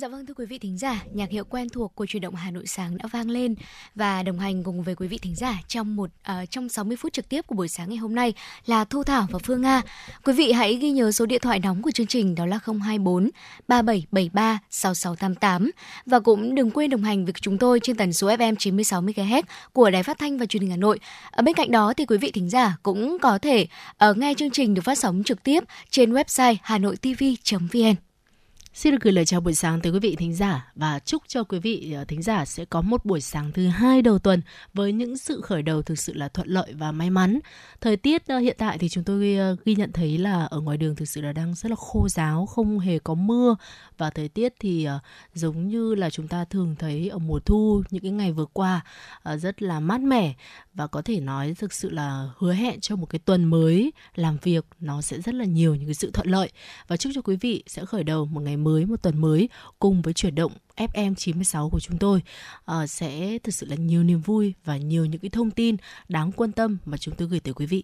Dạ vâng thưa quý vị thính giả, nhạc hiệu quen thuộc của truyền động Hà Nội sáng đã vang lên và đồng hành cùng với quý vị thính giả trong một uh, trong 60 phút trực tiếp của buổi sáng ngày hôm nay là Thu Thảo và Phương Nga. Quý vị hãy ghi nhớ số điện thoại nóng của chương trình đó là 024 3773 6688 và cũng đừng quên đồng hành với chúng tôi trên tần số FM 96 MHz của Đài Phát thanh và Truyền hình Hà Nội. Ở bên cạnh đó thì quý vị thính giả cũng có thể uh, nghe chương trình được phát sóng trực tiếp trên website hanoitv.vn. Xin được gửi lời chào buổi sáng tới quý vị thính giả và chúc cho quý vị ờ, thính giả sẽ có một buổi sáng thứ hai đầu tuần với những sự khởi đầu thực sự là thuận lợi và may mắn. Thời tiết ờ, hiện tại thì chúng tôi ờ, ghi nhận thấy là ở ngoài đường thực sự là đang rất là khô giáo, không hề có mưa. Và thời tiết thì giống như là chúng ta thường thấy ở mùa thu những cái ngày vừa qua rất là mát mẻ. Và có thể nói thực sự là hứa hẹn cho một cái tuần mới làm việc nó sẽ rất là nhiều những cái sự thuận lợi. Và chúc cho quý vị sẽ khởi đầu một ngày mới một tuần mới cùng với chuyển động FM 96 của chúng tôi uh, sẽ thực sự là nhiều niềm vui và nhiều những cái thông tin đáng quan tâm mà chúng tôi gửi tới quý vị.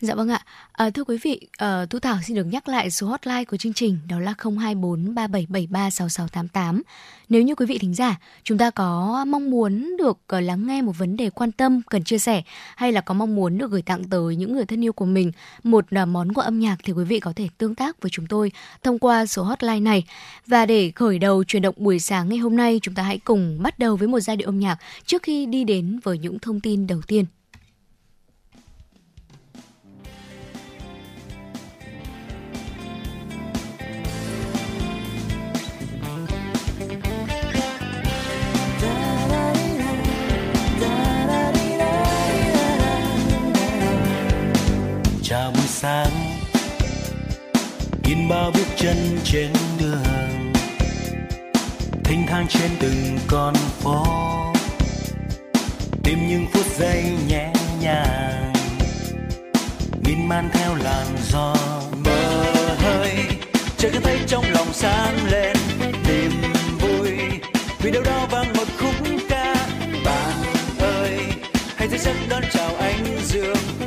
Dạ vâng ạ. À, thưa quý vị, à, Thu Thảo xin được nhắc lại số hotline của chương trình đó là 024 3773 6688. Nếu như quý vị thính giả, chúng ta có mong muốn được uh, lắng nghe một vấn đề quan tâm, cần chia sẻ hay là có mong muốn được gửi tặng tới những người thân yêu của mình một uh, món quà âm nhạc thì quý vị có thể tương tác với chúng tôi thông qua số hotline này. Và để khởi đầu chuyển động buổi sáng ngày hôm nay, chúng ta hãy cùng bắt đầu với một giai điệu âm nhạc trước khi đi đến với những thông tin đầu tiên. Sáng. In bao bước chân trên đường, thênh thang trên từng con phố. Tìm những phút giây nhẹ nhàng miên man theo làn gió mơ hơi. Trời cứ thấy trong lòng sáng lên, niềm vui. Vì đâu đó vang một khúc ca, bạn ơi. Hãy thấy giấc đón chào anh dương.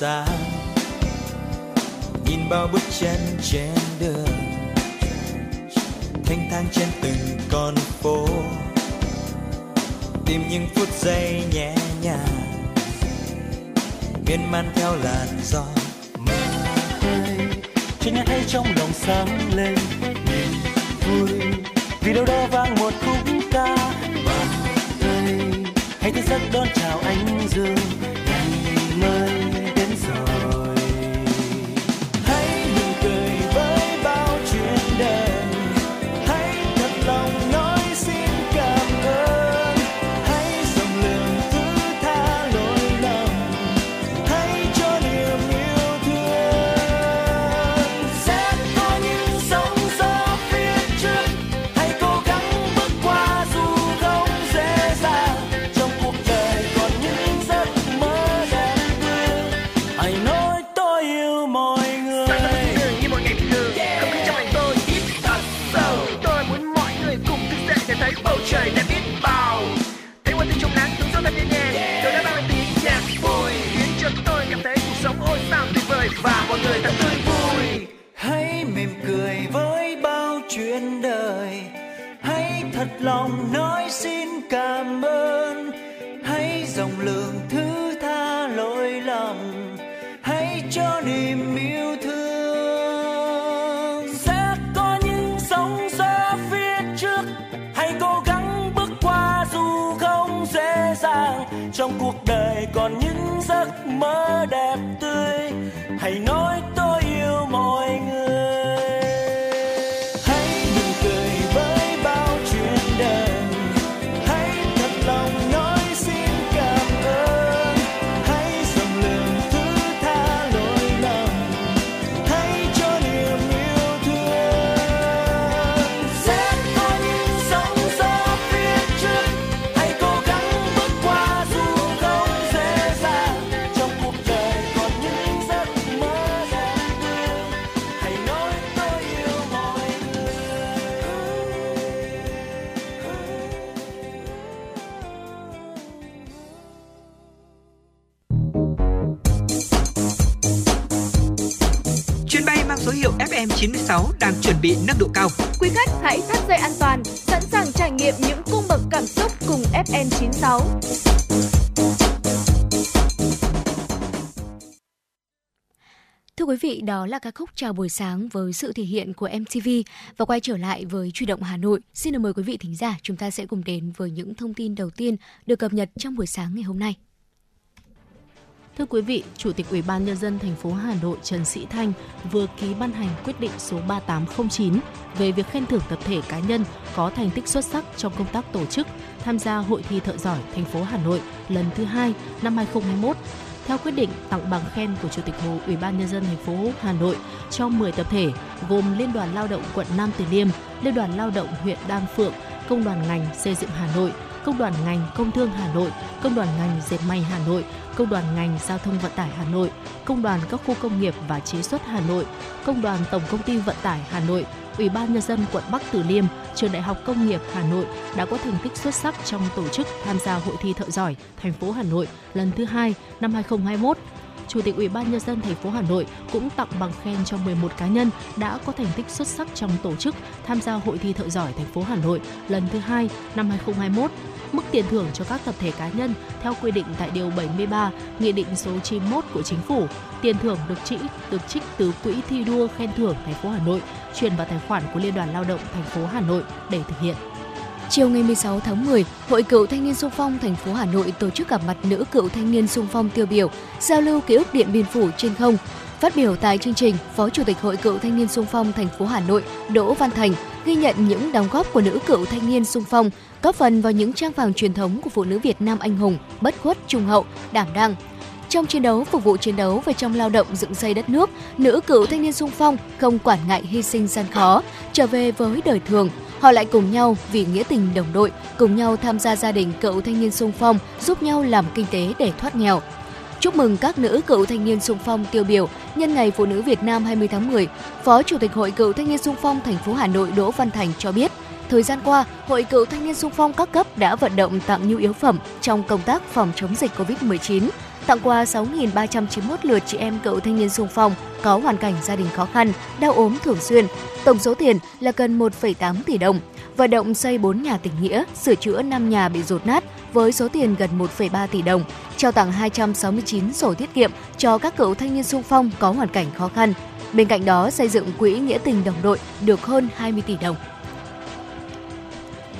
Xa, nhìn bao bước chân trên đường thanh thang trên từng con phố. Tìm những phút giây nhẹ nhàng miên man theo làn gió mơ hơi chỉ nghe trong lòng sáng lên niềm vui. Vì đâu đó vang một khúc FM96 đang chuẩn bị nâng độ cao. Quý khách hãy thắt dây an toàn, sẵn sàng trải nghiệm những cung bậc cảm xúc cùng FN96. Thưa quý vị, đó là ca khúc Chào buổi sáng với sự thể hiện của MTV và quay trở lại với Truy động Hà Nội. Xin được mời quý vị thính giả, chúng ta sẽ cùng đến với những thông tin đầu tiên được cập nhật trong buổi sáng ngày hôm nay. Thưa quý vị, Chủ tịch Ủy ban nhân dân thành phố Hà Nội Trần Sĩ Thanh vừa ký ban hành quyết định số 3809 về việc khen thưởng tập thể cá nhân có thành tích xuất sắc trong công tác tổ chức tham gia hội thi thợ giỏi thành phố Hà Nội lần thứ hai năm 2021. Theo quyết định tặng bằng khen của Chủ tịch Hồ Ủy ban nhân dân thành phố Hà Nội cho 10 tập thể gồm Liên đoàn Lao động quận Nam Từ Liêm, Liên đoàn Lao động huyện Đan Phượng, Công đoàn ngành xây dựng Hà Nội, Công đoàn ngành Công thương Hà Nội, Công đoàn ngành Dệt may Hà Nội, Công đoàn ngành Giao thông Vận tải Hà Nội, Công đoàn các khu công nghiệp và chế xuất Hà Nội, Công đoàn Tổng công ty Vận tải Hà Nội, Ủy ban nhân dân quận Bắc Từ Liêm, Trường Đại học Công nghiệp Hà Nội đã có thành tích xuất sắc trong tổ chức tham gia hội thi thợ giỏi thành phố Hà Nội lần thứ hai năm 2021. Chủ tịch Ủy ban nhân dân thành phố Hà Nội cũng tặng bằng khen cho 11 cá nhân đã có thành tích xuất sắc trong tổ chức tham gia hội thi thợ giỏi thành phố Hà Nội lần thứ hai năm 2021. Mức tiền thưởng cho các tập thể cá nhân theo quy định tại điều 73 Nghị định số 91 của Chính phủ. Tiền thưởng được trích được trích từ quỹ thi đua khen thưởng thành phố Hà Nội, chuyển vào tài khoản của Liên đoàn Lao động thành phố Hà Nội để thực hiện. Chiều ngày 16 tháng 10, Hội Cựu Thanh niên Sung phong thành phố Hà Nội tổ chức gặp mặt nữ cựu thanh niên sung phong tiêu biểu, giao lưu ký ức Điện Biên Phủ trên không. Phát biểu tại chương trình, Phó Chủ tịch Hội Cựu Thanh niên Sung phong thành phố Hà Nội Đỗ Văn Thành ghi nhận những đóng góp của nữ cựu thanh niên sung phong, góp phần vào những trang vàng truyền thống của phụ nữ Việt Nam anh hùng, bất khuất, trung hậu, đảm đang. Trong chiến đấu, phục vụ chiến đấu và trong lao động dựng xây đất nước, nữ cựu thanh niên sung phong không quản ngại hy sinh gian khó, trở về với đời thường, họ lại cùng nhau vì nghĩa tình đồng đội, cùng nhau tham gia gia đình cựu thanh niên sung phong, giúp nhau làm kinh tế để thoát nghèo. Chúc mừng các nữ cựu thanh niên sung phong tiêu biểu nhân ngày Phụ nữ Việt Nam 20 tháng 10. Phó Chủ tịch Hội cựu thanh niên sung phong thành phố Hà Nội Đỗ Văn Thành cho biết, thời gian qua, Hội cựu thanh niên sung phong các cấp đã vận động tặng nhu yếu phẩm trong công tác phòng chống dịch Covid-19, tặng quà 6.391 lượt chị em cựu thanh niên sung phong có hoàn cảnh gia đình khó khăn, đau ốm thường xuyên. Tổng số tiền là gần 1,8 tỷ đồng. Vận động xây 4 nhà tình nghĩa, sửa chữa 5 nhà bị rột nát với số tiền gần 1,3 tỷ đồng, trao tặng 269 sổ tiết kiệm cho các cựu thanh niên sung phong có hoàn cảnh khó khăn. Bên cạnh đó, xây dựng quỹ nghĩa tình đồng đội được hơn 20 tỷ đồng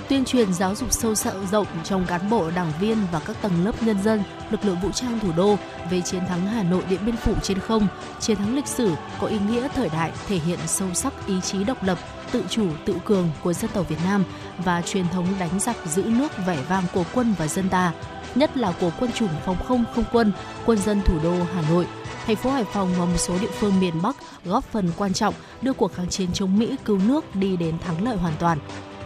tuyên truyền giáo dục sâu sợ rộng trong cán bộ, đảng viên và các tầng lớp nhân dân, lực lượng vũ trang thủ đô về chiến thắng Hà Nội Điện Biên Phủ trên không, chiến thắng lịch sử có ý nghĩa thời đại thể hiện sâu sắc ý chí độc lập, tự chủ, tự cường của dân tộc Việt Nam và truyền thống đánh giặc giữ nước vẻ vang của quân và dân ta, nhất là của quân chủng phòng không không quân, quân dân thủ đô Hà Nội thành phố Hải Phòng và một số địa phương miền Bắc góp phần quan trọng đưa cuộc kháng chiến chống Mỹ cứu nước đi đến thắng lợi hoàn toàn.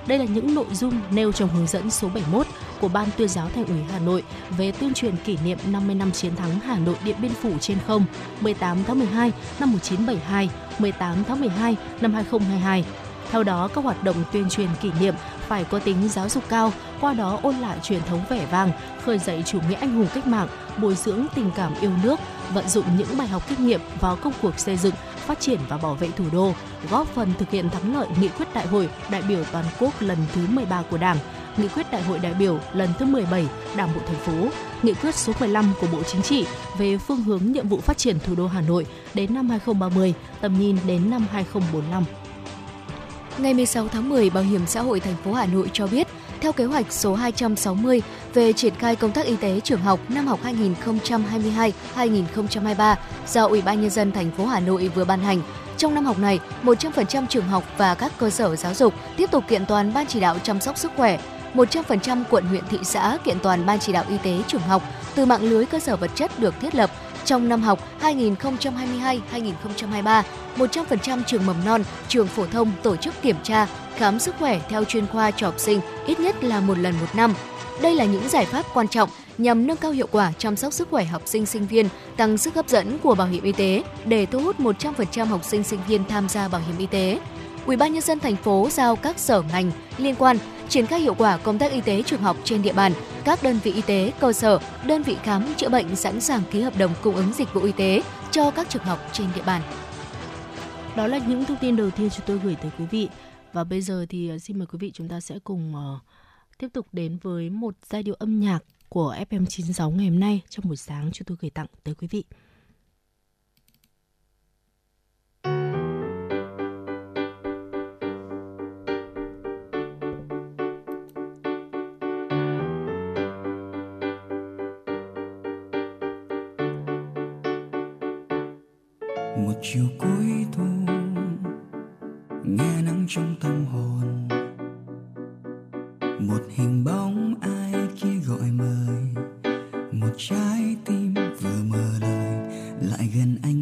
Đây là những nội dung nêu trong hướng dẫn số 71 của Ban tuyên giáo Thành ủy Hà Nội về tuyên truyền kỷ niệm 50 năm chiến thắng Hà Nội Điện Biên Phủ trên không 18 tháng 12 năm 1972, 18 tháng 12 năm 2022. Theo đó, các hoạt động tuyên truyền kỷ niệm phải có tính giáo dục cao, qua đó ôn lại truyền thống vẻ vang, khơi dậy chủ nghĩa anh hùng cách mạng, bồi dưỡng tình cảm yêu nước, vận dụng những bài học kinh nghiệm vào công cuộc xây dựng, phát triển và bảo vệ thủ đô, góp phần thực hiện thắng lợi nghị quyết đại hội đại biểu toàn quốc lần thứ 13 của Đảng, nghị quyết đại hội đại biểu lần thứ 17 Đảng bộ thành phố, nghị quyết số 15 của Bộ Chính trị về phương hướng nhiệm vụ phát triển thủ đô Hà Nội đến năm 2030, tầm nhìn đến năm 2045. Ngày 16 tháng 10, Bảo hiểm xã hội thành phố Hà Nội cho biết, theo kế hoạch số 260 về triển khai công tác y tế trường học năm học 2022-2023 do Ủy ban nhân dân thành phố Hà Nội vừa ban hành. Trong năm học này, 100% trường học và các cơ sở giáo dục tiếp tục kiện toàn ban chỉ đạo chăm sóc sức khỏe, 100% quận huyện thị xã kiện toàn ban chỉ đạo y tế trường học từ mạng lưới cơ sở vật chất được thiết lập trong năm học 2022-2023, 100% trường mầm non, trường phổ thông tổ chức kiểm tra, khám sức khỏe theo chuyên khoa cho học sinh ít nhất là một lần một năm. Đây là những giải pháp quan trọng nhằm nâng cao hiệu quả chăm sóc sức khỏe học sinh sinh viên, tăng sức hấp dẫn của bảo hiểm y tế để thu hút 100% học sinh sinh viên tham gia bảo hiểm y tế. Ủy ban nhân dân thành phố giao các sở ngành liên quan triển khai hiệu quả công tác y tế trường học trên địa bàn, các đơn vị y tế, cơ sở, đơn vị khám chữa bệnh sẵn sàng ký hợp đồng cung ứng dịch vụ y tế cho các trường học trên địa bàn. Đó là những thông tin đầu tiên chúng tôi gửi tới quý vị. Và bây giờ thì ờ, xin mời quý vị chúng ta sẽ cùng uh, tiếp tục đến với một giai điệu âm nhạc của FM96 ngày hôm nay trong buổi sáng chúng tôi gửi tặng tới quý vị. một chiều cuối thu nghe nắng trong tâm hồn. Một hình bóng ai kia gọi mời. Một trái tim vừa mở lời, lại gần anh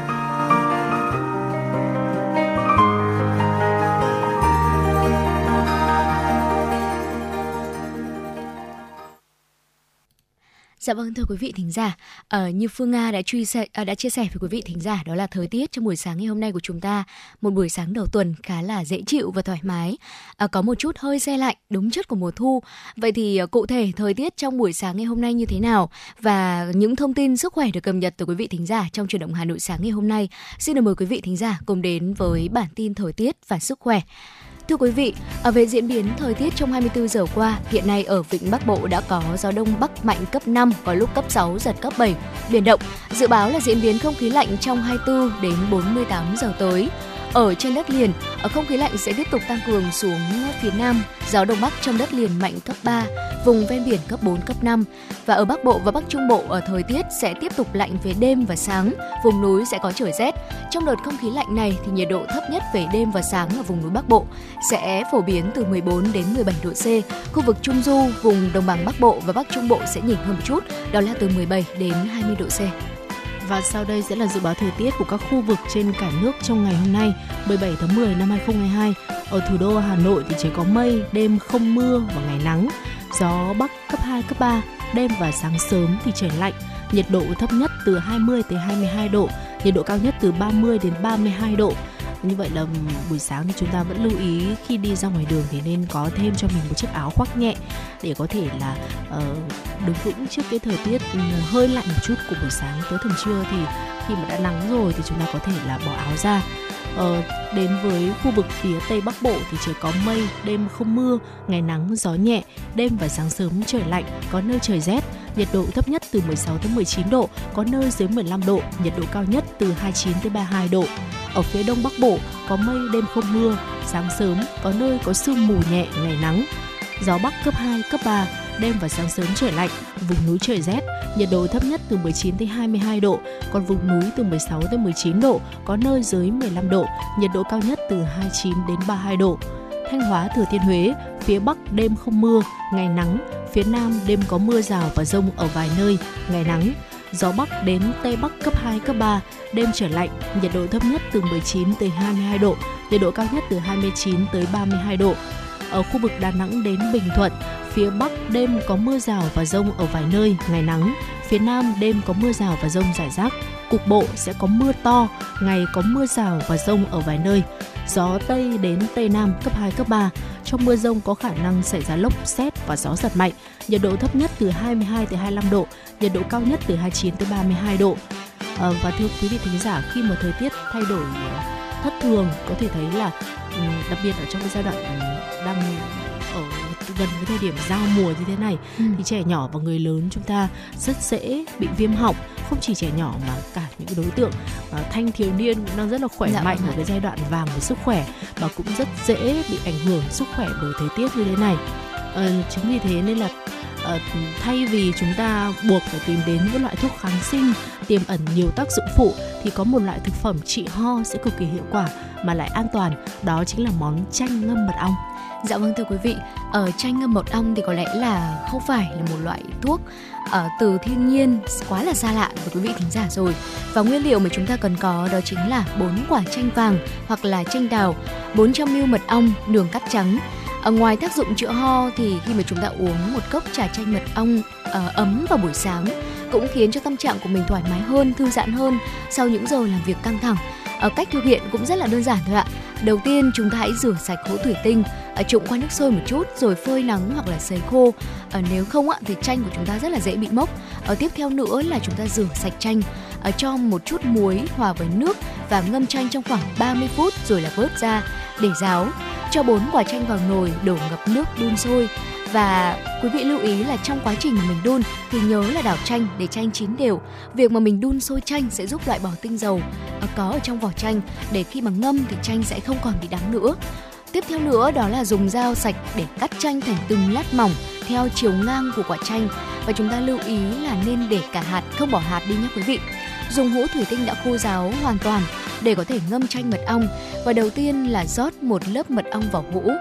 Dạ vâng thưa quý vị thính giả, ờ, như Phương Nga đã chia sẻ à, đã chia sẻ với quý vị thính giả đó là thời tiết trong buổi sáng ngày hôm nay của chúng ta, một buổi sáng đầu tuần khá là dễ chịu và thoải mái, à, có một chút hơi xe lạnh đúng chất của mùa thu. Vậy thì à, cụ thể thời tiết trong buổi sáng ngày hôm nay như thế nào? Và những thông tin sức khỏe được cập nhật từ quý vị thính giả trong chuyển động Hà Nội sáng ngày hôm nay, xin được mời quý vị thính giả cùng đến với bản tin thời tiết và sức khỏe. Thưa quý vị, ở về diễn biến thời tiết trong 24 giờ qua, hiện nay ở Vịnh Bắc Bộ đã có gió đông bắc mạnh cấp 5, có lúc cấp 6, giật cấp 7, biển động. Dự báo là diễn biến không khí lạnh trong 24 đến 48 giờ tới. Ở trên đất liền, ở không khí lạnh sẽ tiếp tục tăng cường xuống phía Nam, gió Đông Bắc trong đất liền mạnh cấp 3, vùng ven biển cấp 4, cấp 5. Và ở Bắc Bộ và Bắc Trung Bộ ở thời tiết sẽ tiếp tục lạnh về đêm và sáng, vùng núi sẽ có trời rét. Trong đợt không khí lạnh này thì nhiệt độ thấp nhất về đêm và sáng ở vùng núi Bắc Bộ sẽ phổ biến từ 14 đến 17 độ C. Khu vực Trung Du, vùng Đồng bằng Bắc Bộ và Bắc Trung Bộ sẽ nhỉnh hơn một chút, đó là từ 17 đến 20 độ C. Và sau đây sẽ là dự báo thời tiết của các khu vực trên cả nước trong ngày hôm nay, 17 tháng 10 năm 2022. Ở thủ đô Hà Nội thì chỉ có mây, đêm không mưa và ngày nắng. Gió bắc cấp 2, cấp 3, đêm và sáng sớm thì trời lạnh. Nhiệt độ thấp nhất từ 20 tới 22 độ, nhiệt độ cao nhất từ 30 đến 32 độ. Như vậy là buổi sáng thì chúng ta vẫn lưu ý khi đi ra ngoài đường thì nên có thêm cho mình một chiếc áo khoác nhẹ để có thể là uh, đứng vững trước cái thời tiết ừ, hơi lạnh một chút của buổi sáng tới thường trưa. Thì khi mà đã nắng rồi thì chúng ta có thể là bỏ áo ra. Ờ, đến với khu vực phía Tây Bắc Bộ thì trời có mây, đêm không mưa, ngày nắng, gió nhẹ, đêm và sáng sớm trời lạnh, có nơi trời rét, nhiệt độ thấp nhất từ 16 đến 19 độ, có nơi dưới 15 độ, nhiệt độ cao nhất từ 29 đến 32 độ. Ở phía Đông Bắc Bộ có mây, đêm không mưa, sáng sớm có nơi có sương mù nhẹ, ngày nắng, gió bắc cấp 2, cấp 3, đêm và sáng sớm trời lạnh, vùng núi trời rét, nhiệt độ thấp nhất từ 19 đến 22 độ, còn vùng núi từ 16 đến 19 độ, có nơi dưới 15 độ, nhiệt độ cao nhất từ 29 đến 32 độ. Thanh Hóa, Thừa Thiên Huế, phía Bắc đêm không mưa, ngày nắng, phía Nam đêm có mưa rào và rông ở vài nơi, ngày nắng. Gió Bắc đến Tây Bắc cấp 2, cấp 3, đêm trở lạnh, nhiệt độ thấp nhất từ 19 tới 22 độ, nhiệt độ cao nhất từ 29 tới 32 độ. Ở khu vực Đà Nẵng đến Bình Thuận, phía Bắc đêm có mưa rào và rông ở vài nơi, ngày nắng. Phía Nam đêm có mưa rào và rông rải rác. Cục bộ sẽ có mưa to, ngày có mưa rào và rông ở vài nơi. Gió Tây đến Tây Nam cấp 2, cấp 3. Trong mưa rông có khả năng xảy ra lốc, xét và gió giật mạnh. Nhiệt độ thấp nhất từ 22 tới 25 độ, nhiệt độ cao nhất từ 29 tới 32 độ. À, và thưa quý vị thính giả, khi mà thời tiết thay đổi thất thường có thể thấy là ừ, đặc biệt ở trong cái giai đoạn ừ, đang gần với thời điểm giao mùa như thế này. Ừ. thì trẻ nhỏ và người lớn chúng ta rất dễ bị viêm họng. Không chỉ trẻ nhỏ mà cả những đối tượng uh, thanh thiếu niên cũng đang rất là khỏe dạ, mạnh vâng ở cái giai đoạn vàng của sức khỏe và cũng rất dễ bị ảnh hưởng sức khỏe bởi thời tiết như thế này. Uh, chính vì thế nên là uh, thay vì chúng ta buộc phải tìm đến những loại thuốc kháng sinh tiềm ẩn nhiều tác dụng phụ thì có một loại thực phẩm trị ho sẽ cực kỳ hiệu quả mà lại an toàn. Đó chính là món chanh ngâm mật ong Dạ vâng thưa quý vị, ờ, ở chanh ngâm mật ong thì có lẽ là không phải là một loại thuốc ở từ thiên nhiên quá là xa lạ với quý vị thính giả rồi. Và nguyên liệu mà chúng ta cần có đó chính là bốn quả chanh vàng hoặc là chanh đào, 400 ml mật ong, đường cắt trắng. Ở ngoài tác dụng chữa ho thì khi mà chúng ta uống một cốc trà chanh mật ong uh, ấm vào buổi sáng cũng khiến cho tâm trạng của mình thoải mái hơn, thư giãn hơn sau những giờ làm việc căng thẳng. Ở cách thực hiện cũng rất là đơn giản thôi ạ. Đầu tiên chúng ta hãy rửa sạch hũ thủy tinh, à, trụng qua nước sôi một chút rồi phơi nắng hoặc là sấy khô. À, nếu không ạ thì chanh của chúng ta rất là dễ bị mốc. Ở tiếp theo nữa là chúng ta rửa sạch chanh, à, cho một chút muối hòa với nước và ngâm chanh trong khoảng 30 phút rồi là vớt ra để ráo. Cho bốn quả chanh vào nồi, đổ ngập nước đun sôi và quý vị lưu ý là trong quá trình mà mình đun thì nhớ là đảo chanh để chanh chín đều. Việc mà mình đun sôi chanh sẽ giúp loại bỏ tinh dầu à, có ở trong vỏ chanh để khi mà ngâm thì chanh sẽ không còn bị đắng nữa. Tiếp theo nữa đó là dùng dao sạch để cắt chanh thành từng lát mỏng theo chiều ngang của quả chanh và chúng ta lưu ý là nên để cả hạt, không bỏ hạt đi nhé quý vị. Dùng hũ thủy tinh đã khô ráo hoàn toàn để có thể ngâm chanh mật ong. Và đầu tiên là rót một lớp mật ong vào hũ.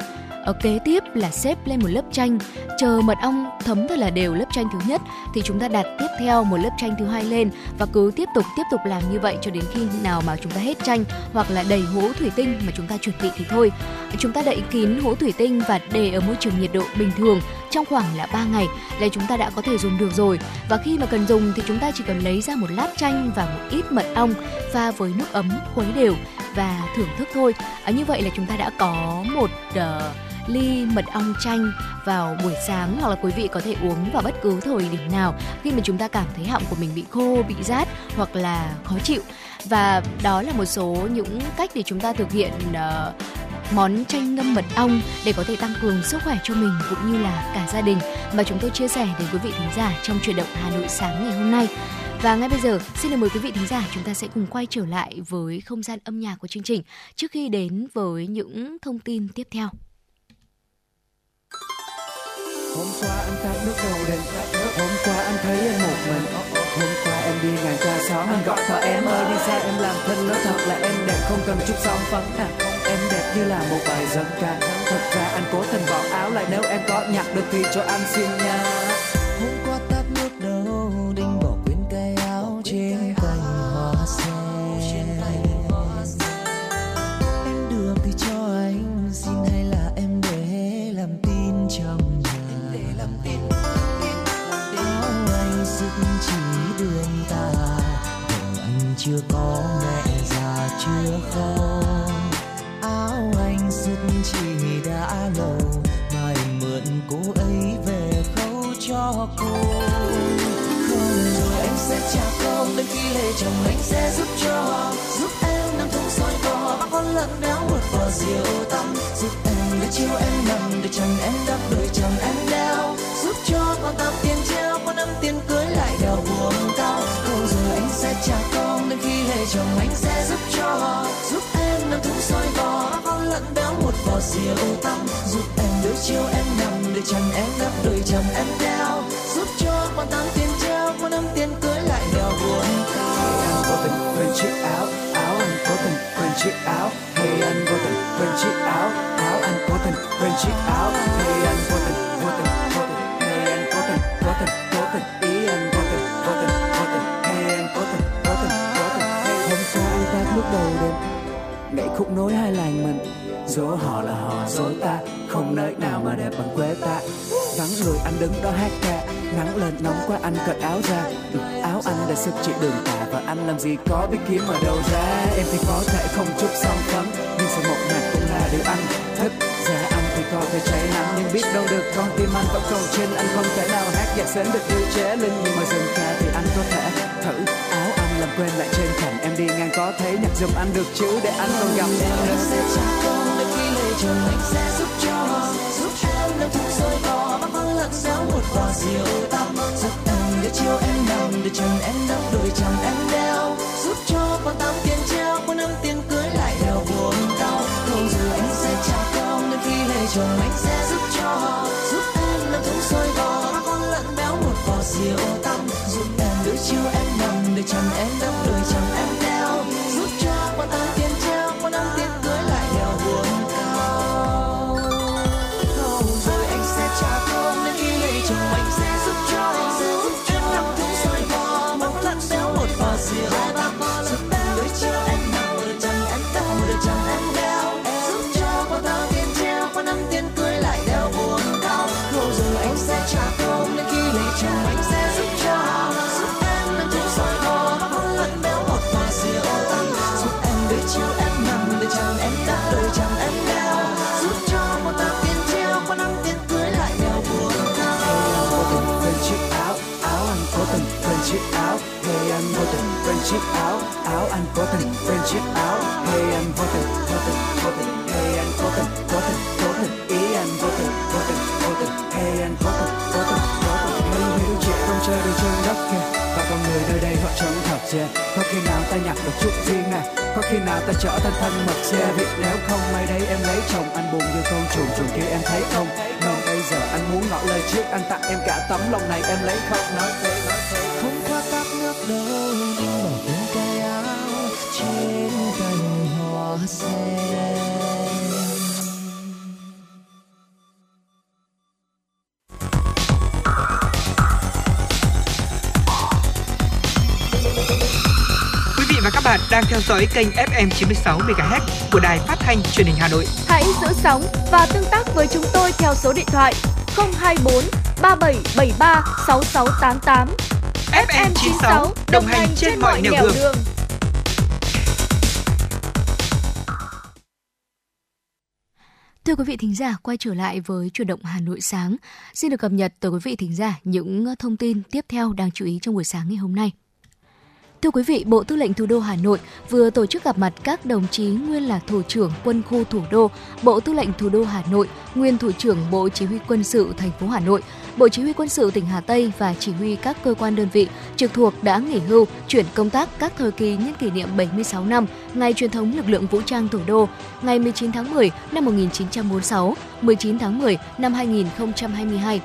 Ở kế tiếp là xếp lên một lớp chanh, chờ mật ong thấm thật là đều lớp chanh thứ nhất thì chúng ta đặt tiếp theo một lớp chanh thứ hai lên và cứ tiếp tục tiếp tục làm như vậy cho đến khi nào mà chúng ta hết chanh hoặc là đầy hũ thủy tinh mà chúng ta chuẩn bị thì thôi. Chúng ta đậy kín hũ thủy tinh và để ở môi trường nhiệt độ bình thường trong khoảng là 3 ngày là chúng ta đã có thể dùng được rồi. Và khi mà cần dùng thì chúng ta chỉ cần lấy ra một lát chanh và một ít mật ong pha với nước ấm khuấy đều và thưởng thức thôi. À, như vậy là chúng ta đã có một uh, ly mật ong chanh vào buổi sáng hoặc là quý vị có thể uống vào bất cứ thời điểm nào khi mà chúng ta cảm thấy họng của mình bị khô, bị rát hoặc là khó chịu. Và đó là một số những cách để chúng ta thực hiện uh, món chanh ngâm mật ong để có thể tăng cường sức khỏe cho mình cũng như là cả gia đình mà chúng tôi chia sẻ đến quý vị thính giả trong chuyển động Hà Nội sáng ngày hôm nay. Và ngay bây giờ, xin được mời quý vị thính giả chúng ta sẽ cùng quay trở lại với không gian âm nhạc của chương trình trước khi đến với những thông tin tiếp theo. Hôm qua anh tắt nước đầu đèn Hôm qua anh thấy em một mình. Hôm qua em đi ngang qua xóm. Anh gọi thở em ơi, đi xa em làm thân Nói thật là em đẹp, không cần chút son phấn. À Em đẹp như là một bài dân ca. Thật ra anh cố tình bỏ áo lại. Nếu em có nhặt được thì cho anh xin nha. Chưa có mẹ già, chưa không. Áo anh sức chỉ đã lâu Mà mượn cô ấy về khâu cho cô. Không rồi anh sẽ trả công Đến khi lấy chồng anh sẽ giúp cho Giúp em nằm thùng soi cỏ Bác con lợn béo một vò rượu tăm, Giúp em để chiều em nằm Để chồng em đắp đôi béo một tăm Giúp em đôi chiều em nằm Để chẳng em đắp đôi chẳng em đeo Giúp cho con tám tiền treo Con năm tiền cưới lại đeo buồn cao. Anh vô tình quên chiếc áo Áo anh có tình quên chiếc áo. Hey anh vô tình quên chiếc áo Áo anh có tình quên chiếc áo. Hey anh vô tình vô tình vô tình. Hey anh có tình có tình có tình. Ý anh vô tình vô tình vô tình. Hey anh có tình có tình có tình. Hôm qua anh ta lúc đầu đêm Gãy khúc nối hai làng mình. Dỗ họ là họ dỗ ta. Không nơi nào mà đẹp bằng quê ta. Vắng người anh đứng đó hát ca. Nắng lên nóng quá anh cởi áo ra. Ừ, Áo anh đã sức chỉ đường tà Và anh làm gì có biết kiếm ở đâu ra. Em thì có thể không chút song phấn Nhưng sự một mặt cũng là điều anh thích. Giá anh thì có thể cháy nắng Nhưng biết đâu được con tim anh vẫn còn trên. Anh không thể nào hát nhạc sến được yêu chế linh Nhưng mà dừng ca thì anh có thể thử. Áo anh làm quên lại trên thành Em đi ngang có thấy nhạc giùm anh được chứ? Để anh còn gặp em. nữa sẽ trả chồng anh sẽ giúp cho, giúp em nằm thùng rơi cỏ. Bác con lợn xéo một vò rượu tăm giúp em để chiều em nằm để chồng em đắp đôi chồng em đeo. Giúp cho con tám tiền treo con năm tiền cưới lại đèo buồn đau không giờ anh sẽ trả công đến khi lấy chồng anh sẽ giúp cho. Giúp em nằm thùng rơi cỏ. Bác con lợn béo một vò rượu tăm giúp em đôi chiều em nằm để chồng em đắp đôi chồng em đeo. Giúp cho con tám tiền treo con năm tiền ta nhặt được chút riêng à có khi nào ta trở thành thân mật xe vì nếu không? May đấy em lấy chồng, anh buồn như con chuồn chuồn kia em thấy không? Còn bây giờ anh muốn ngỏ lời trước, anh tặng em cả tấm lòng này em lấy không nói thế nói thế. Qua tắt nước đâu đinh bỏ quên cái áo trên cành hoa sen. đang theo dõi kênh FM 96 MHz của đài phát thanh truyền hình Hà Nội. Hãy giữ sóng và tương tác với chúng tôi theo số điện thoại 024 3773 6688. FM 96 đồng hành trên mọi nẻo đường. Thưa quý vị thính giả, quay trở lại với chuyển động Hà Nội sáng. Xin được cập nhật tới quý vị thính giả những thông tin tiếp theo đáng chú ý trong buổi sáng ngày hôm nay. Thưa quý vị, Bộ Tư lệnh Thủ đô Hà Nội vừa tổ chức gặp mặt các đồng chí nguyên là thủ trưởng quân khu thủ đô, Bộ Tư lệnh Thủ đô Hà Nội, nguyên thủ trưởng Bộ Chỉ huy quân sự thành phố Hà Nội, Bộ Chỉ huy quân sự tỉnh Hà Tây và chỉ huy các cơ quan đơn vị trực thuộc đã nghỉ hưu, chuyển công tác các thời kỳ nhân kỷ niệm 76 năm ngày truyền thống lực lượng vũ trang thủ đô, ngày 19 tháng 10 năm 1946, 19 tháng 10 năm 2022.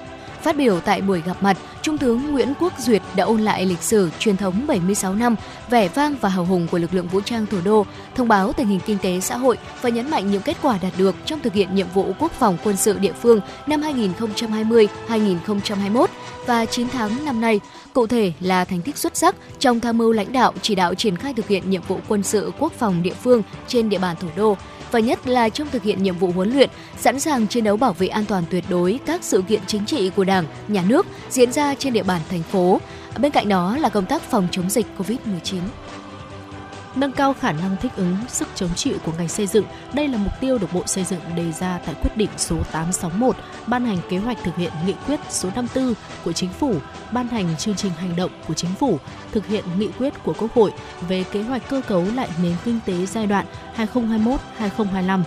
Phát biểu tại buổi gặp mặt, Trung tướng Nguyễn Quốc Duyệt đã ôn lại lịch sử truyền thống 76 năm, vẻ vang và hào hùng của lực lượng vũ trang thủ đô, thông báo tình hình kinh tế xã hội và nhấn mạnh những kết quả đạt được trong thực hiện nhiệm vụ quốc phòng quân sự địa phương năm 2020-2021 và 9 tháng năm nay. Cụ thể là thành tích xuất sắc trong tham mưu lãnh đạo chỉ đạo triển khai thực hiện nhiệm vụ quân sự quốc phòng địa phương trên địa bàn thủ đô và nhất là trong thực hiện nhiệm vụ huấn luyện, sẵn sàng chiến đấu bảo vệ an toàn tuyệt đối các sự kiện chính trị của Đảng, Nhà nước diễn ra trên địa bàn thành phố. Bên cạnh đó là công tác phòng chống dịch COVID-19 nâng cao khả năng thích ứng, sức chống chịu của ngành xây dựng. Đây là mục tiêu được Bộ Xây dựng đề ra tại quyết định số 861 ban hành kế hoạch thực hiện nghị quyết số 54 của Chính phủ, ban hành chương trình hành động của Chính phủ, thực hiện nghị quyết của Quốc hội về kế hoạch cơ cấu lại nền kinh tế giai đoạn 2021-2025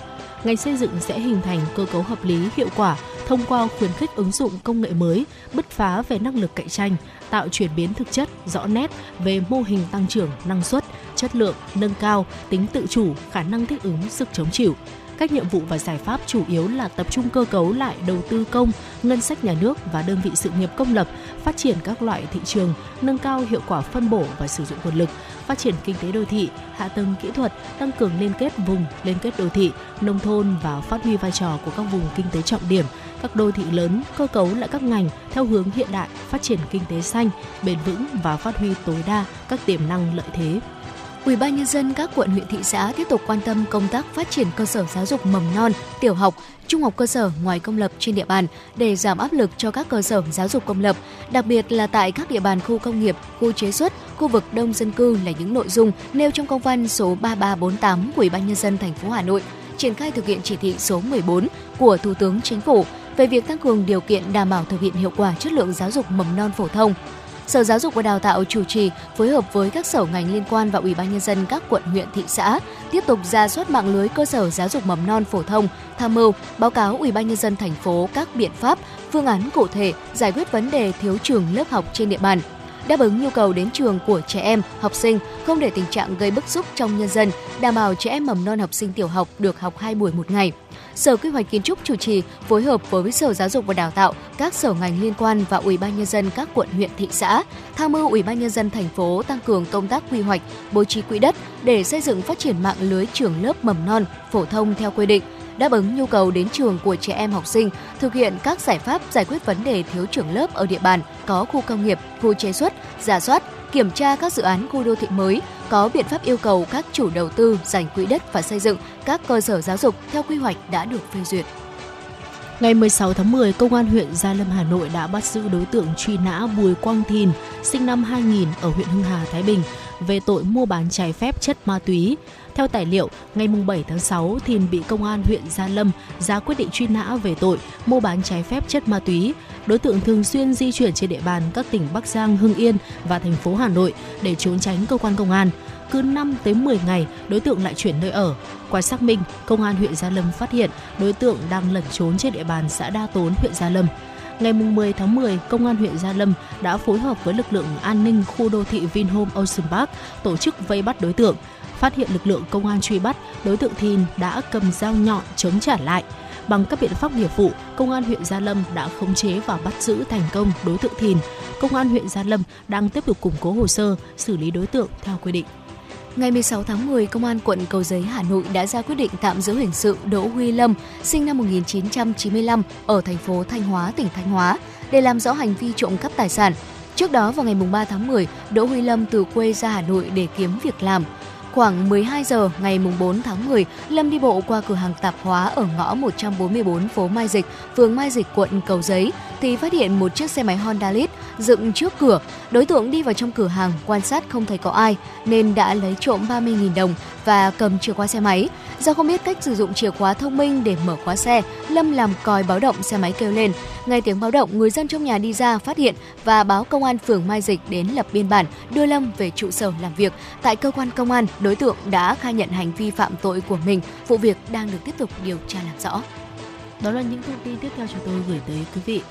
ngành xây dựng sẽ hình thành cơ cấu hợp lý hiệu quả thông qua khuyến khích ứng dụng công nghệ mới, bứt phá về năng lực cạnh tranh, tạo chuyển biến thực chất rõ nét về mô hình tăng trưởng năng suất, chất lượng, nâng cao tính tự chủ, khả năng thích ứng, sức chống chịu. Các nhiệm vụ và giải pháp chủ yếu là tập trung cơ cấu lại đầu tư công, ngân sách nhà nước và đơn vị sự nghiệp công lập, phát triển các loại thị trường, nâng cao hiệu quả phân bổ và sử dụng nguồn lực, phát triển kinh tế đô thị, hạ tầng kỹ thuật, tăng cường liên kết vùng, liên kết đô thị, nông thôn và phát huy vai trò của các vùng kinh tế trọng điểm, các đô thị lớn, cơ cấu lại các ngành theo hướng hiện đại, phát triển kinh tế xanh, bền vững và phát huy tối đa các tiềm năng lợi thế. Ủy ban nhân dân các quận huyện thị xã tiếp tục quan tâm công tác phát triển cơ sở giáo dục mầm non, tiểu học, trung học cơ sở ngoài công lập trên địa bàn để giảm áp lực cho các cơ sở giáo dục công lập, đặc biệt là tại các địa bàn khu công nghiệp, khu chế xuất, khu vực đông dân cư là những nội dung nêu trong công văn số 3348 của Ủy ban nhân dân thành phố Hà Nội triển khai thực hiện chỉ thị số 14 của Thủ tướng Chính phủ về việc tăng cường điều kiện đảm bảo thực hiện hiệu quả chất lượng giáo dục mầm non phổ thông. Sở Giáo dục và Đào tạo chủ trì phối hợp với các sở ngành liên quan và Ủy ban nhân dân các quận huyện thị xã tiếp tục ra soát mạng lưới cơ sở giáo dục mầm non phổ thông, tham mưu báo cáo Ủy ban nhân dân thành phố các biện pháp, phương án cụ thể giải quyết vấn đề thiếu trường lớp học trên địa bàn đáp ứng nhu cầu đến trường của trẻ em, học sinh, không để tình trạng gây bức xúc trong nhân dân, đảm bảo trẻ em mầm non học sinh tiểu học được học 2 buổi một ngày. Sở Quy hoạch Kiến trúc chủ trì phối hợp với Sở Giáo dục và Đào tạo, các sở ngành liên quan và Ủy ban nhân dân các quận huyện thị xã tham mưu Ủy ban nhân dân thành phố tăng cường công tác quy hoạch, bố trí quỹ đất để xây dựng phát triển mạng lưới trường lớp mầm non phổ thông theo quy định đáp ứng nhu cầu đến trường của trẻ em học sinh, thực hiện các giải pháp giải quyết vấn đề thiếu trường lớp ở địa bàn có khu công nghiệp, khu chế xuất, giả soát, kiểm tra các dự án khu đô thị mới, có biện pháp yêu cầu các chủ đầu tư dành quỹ đất và xây dựng các cơ sở giáo dục theo quy hoạch đã được phê duyệt. Ngày 16 tháng 10, Công an huyện Gia Lâm, Hà Nội đã bắt giữ đối tượng truy nã Bùi Quang Thìn, sinh năm 2000 ở huyện Hưng Hà, Thái Bình, về tội mua bán trái phép chất ma túy. Theo tài liệu, ngày 7 tháng 6, Thìn bị Công an huyện Gia Lâm ra quyết định truy nã về tội mua bán trái phép chất ma túy. Đối tượng thường xuyên di chuyển trên địa bàn các tỉnh Bắc Giang, Hưng Yên và thành phố Hà Nội để trốn tránh cơ quan công an cứ 5 tới 10 ngày đối tượng lại chuyển nơi ở. Qua xác minh, công an huyện Gia Lâm phát hiện đối tượng đang lẩn trốn trên địa bàn xã Đa Tốn, huyện Gia Lâm. Ngày 10 tháng 10, Công an huyện Gia Lâm đã phối hợp với lực lượng an ninh khu đô thị Vinhome Ocean Park tổ chức vây bắt đối tượng. Phát hiện lực lượng công an truy bắt, đối tượng Thìn đã cầm dao nhọn chống trả lại. Bằng các biện pháp nghiệp vụ, Công an huyện Gia Lâm đã khống chế và bắt giữ thành công đối tượng Thìn. Công an huyện Gia Lâm đang tiếp tục củng cố hồ sơ, xử lý đối tượng theo quy định. Ngày 16 tháng 10, Công an quận Cầu Giấy, Hà Nội đã ra quyết định tạm giữ hình sự Đỗ Huy Lâm, sinh năm 1995, ở thành phố Thanh Hóa, tỉnh Thanh Hóa, để làm rõ hành vi trộm cắp tài sản. Trước đó vào ngày 3 tháng 10, Đỗ Huy Lâm từ quê ra Hà Nội để kiếm việc làm. Khoảng 12 giờ ngày 4 tháng 10, Lâm đi bộ qua cửa hàng tạp hóa ở ngõ 144 phố Mai Dịch, phường Mai Dịch, quận Cầu Giấy, thì phát hiện một chiếc xe máy Honda Lead dựng trước cửa. Đối tượng đi vào trong cửa hàng, quan sát không thấy có ai, nên đã lấy trộm 30.000 đồng và cầm chìa khóa xe máy. Do không biết cách sử dụng chìa khóa thông minh để mở khóa xe, Lâm làm còi báo động xe máy kêu lên. Ngay tiếng báo động, người dân trong nhà đi ra phát hiện và báo công an phường Mai Dịch đến lập biên bản, đưa Lâm về trụ sở làm việc. Tại cơ quan công an, đối tượng đã khai nhận hành vi phạm tội của mình, vụ việc đang được tiếp tục điều tra làm rõ. Đó là những thông tin tiếp theo chúng tôi gửi tới quý vị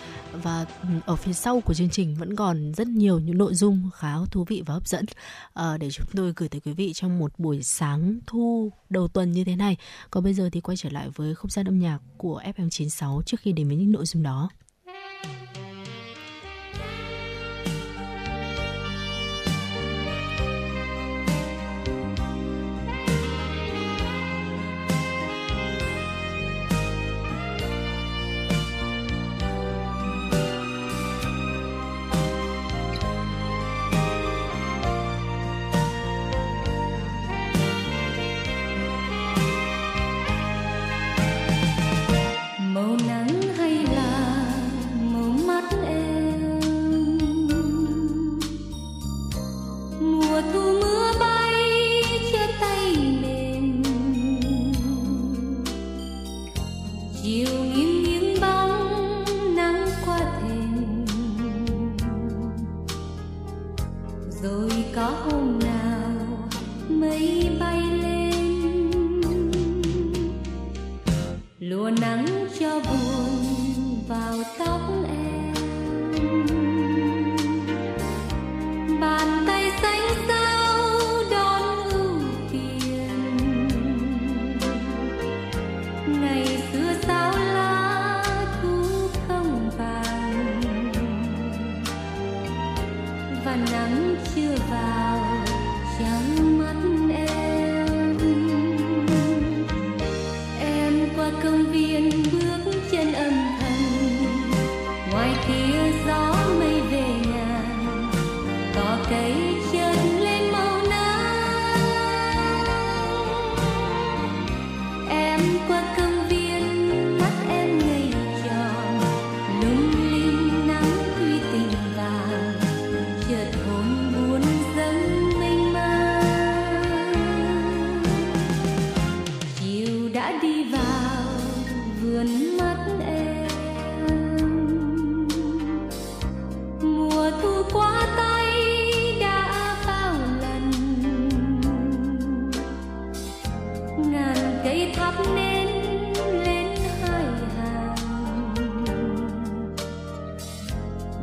và ở phía sau của chương trình vẫn còn rất nhiều những nội dung khá thú vị và hấp dẫn à, để chúng tôi gửi tới quý vị trong một buổi sáng thu đầu tuần như thế này. Còn bây giờ thì quay trở lại với không gian âm nhạc của FM96 trước khi đến với những nội dung đó.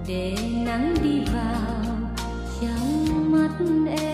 Để nắng đi vào trong mắt em.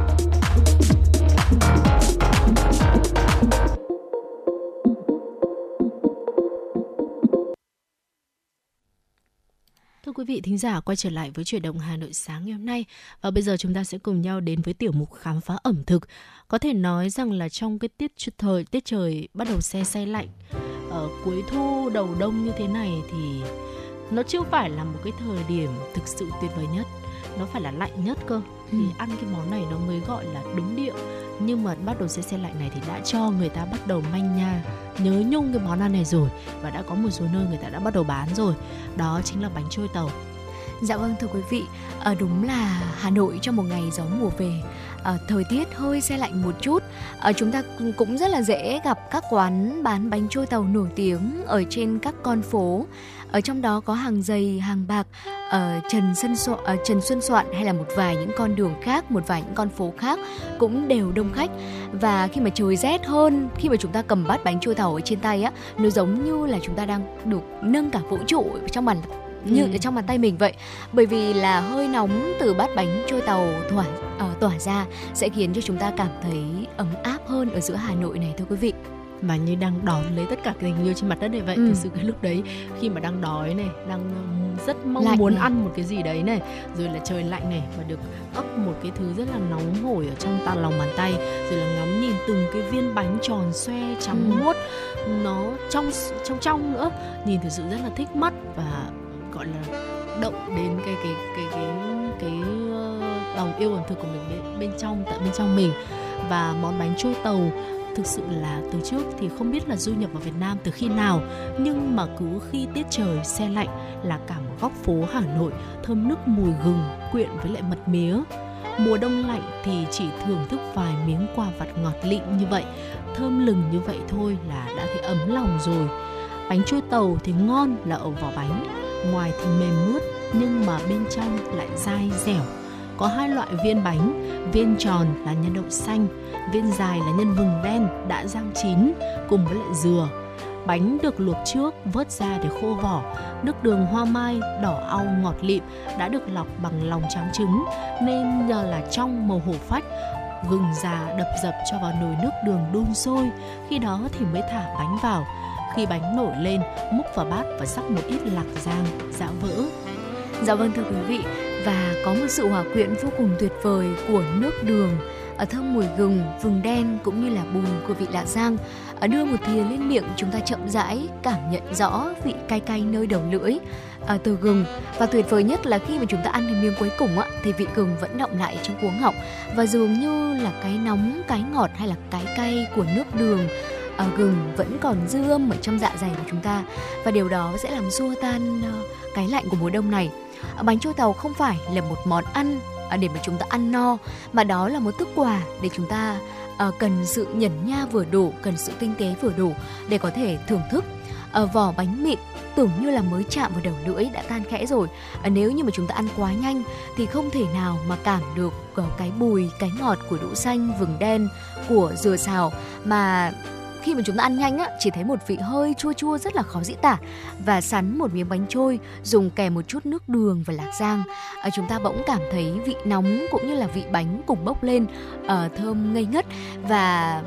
Vị thính giả, quay trở lại với chuyển động Hà Nội sáng ngày hôm nay. Và bây giờ chúng ta sẽ cùng nhau đến với tiểu mục khám phá ẩm thực. Có thể nói rằng là trong cái tiết thời tiết trời bắt đầu se se lạnh ở cuối thu đầu đông như thế này thì nó chưa phải là một cái thời điểm thực sự tuyệt vời nhất. Nó phải là lạnh nhất cơ thì Ừ. ăn cái món này nó mới gọi là đúng điệu. Nhưng mà bắt đầu se se lạnh này thì đã cho người ta bắt đầu manh nha nhớ nhung cái món ăn này rồi và đã có một số nơi người ta đã bắt đầu bán rồi. Đó chính là bánh trôi tàu. Dạ vâng thưa quý vị, à, đúng là Hà Nội trong một ngày gió mùa về, à, thời tiết hơi se lạnh một chút, à, chúng ta cũng rất là dễ gặp các quán bán bánh trôi tàu nổi tiếng ở trên các con phố. Ở trong đó có hàng dày, hàng bạc, ở Trần Xuân Soạn, ở Trần Xuân Soạn hay là một vài những con đường khác, một vài những con phố khác cũng đều đông khách. Và khi mà trời rét hơn, khi mà chúng ta cầm bát bánh trôi tàu ở trên tay á, nó giống như là chúng ta đang được nâng cả vũ trụ trong bàn như Ừ. ở trong bàn tay mình vậy bởi vì là hơi nóng từ bát bánh trôi tàu tỏa ờ, tỏa ra sẽ khiến cho chúng ta cảm thấy ấm áp hơn ở giữa Hà Nội này thưa quý vị. Mà như đang đón lấy tất cả cái tình yêu trên mặt đất này vậy Ừ. thực sự cái lúc đấy khi mà đang đói này đang rất mong Lạnh muốn này. ăn một cái gì đấy này rồi là trời lạnh này và được ấp một cái thứ rất là nóng hổi ở trong ta lòng bàn tay rồi là ngắm nhìn từng cái viên bánh tròn xoe trắng Ừ. muốt nó trong trong trong nữa nhìn thực sự rất là thích mắt và gọi là động đến cái cái cái cái cái ờ, lòng yêu ẩm thực của mình bên, bên trong tận bên trong mình và món bánh trôi tàu thực sự là từ trước thì không biết là du nhập vào Việt Nam từ khi nào, nhưng mà cứ khi tiết trời, xe lạnh là cả một góc phố Hà Nội, thơm nức mùi gừng, quyện với lại mật mía. Mùa đông lạnh thì chỉ thưởng thức vài miếng quà vặt ngọt lịm như vậy. Thơm lừng như vậy thôi là đã thấy ấm lòng rồi. Bánh trôi tàu thì ngon là ở vỏ bánh, ngoài thì mềm mướt nhưng mà bên trong lại dai dẻo. Có hai loại viên bánh viên tròn là nhân đậu xanh, viên dài là nhân vừng đen đã rang chín cùng với lại dừa. Bánh được luộc trước, vớt ra để khô vỏ. Nước đường hoa mai, đỏ au, ngọt lịm đã được lọc bằng lòng trắng trứng, nên nhờ là trong màu hổ phách, gừng già đập dập cho vào nồi nước đường đun sôi. Khi đó thì mới thả bánh vào. Khi bánh nổi lên, múc vào bát và sắc một ít lạc rang dạ vỡ. Dạ vâng thưa quý vị và có một sự hòa quyện vô cùng tuyệt vời của nước đường ở thơm mùi gừng, vừng đen cũng như là bùi của vị lạ giang. Ở đưa một thìa lên miệng chúng ta chậm rãi cảm nhận rõ vị cay cay nơi đầu lưỡi à, từ gừng và tuyệt vời nhất là khi mà chúng ta ăn đến miếng cuối cùng á thì vị gừng vẫn động lại trong cuống họng và dường như là cái nóng, cái ngọt hay là cái cay của nước đường à, gừng vẫn còn dư âm ở trong dạ dày của chúng ta và điều đó sẽ làm xua tan ờ, cái lạnh của mùa đông này. Ờ, bánh trôi tàu không phải là một món ăn ờ, để mà chúng ta ăn no mà đó là một thức quà để chúng ta ờ, cần sự nhẫn nha vừa đủ, cần sự tinh tế vừa đủ để có thể thưởng thức. Vỏ bánh mịn tưởng như là mới chạm vào đầu lưỡi đã tan khẽ rồi. Nếu như mà chúng ta ăn quá nhanh thì không thể nào mà cảm được cái bùi, cái ngọt của đỗ xanh, vừng đen, của dừa xào mà khi mà chúng ta ăn nhanh á chỉ thấy một vị hơi chua chua rất là khó diễn tả và sắn một miếng bánh trôi dùng kèm một chút nước đường và lạc rang à, chúng ta bỗng cảm thấy vị nóng cũng như là vị bánh cùng bốc lên à, thơm ngây ngất và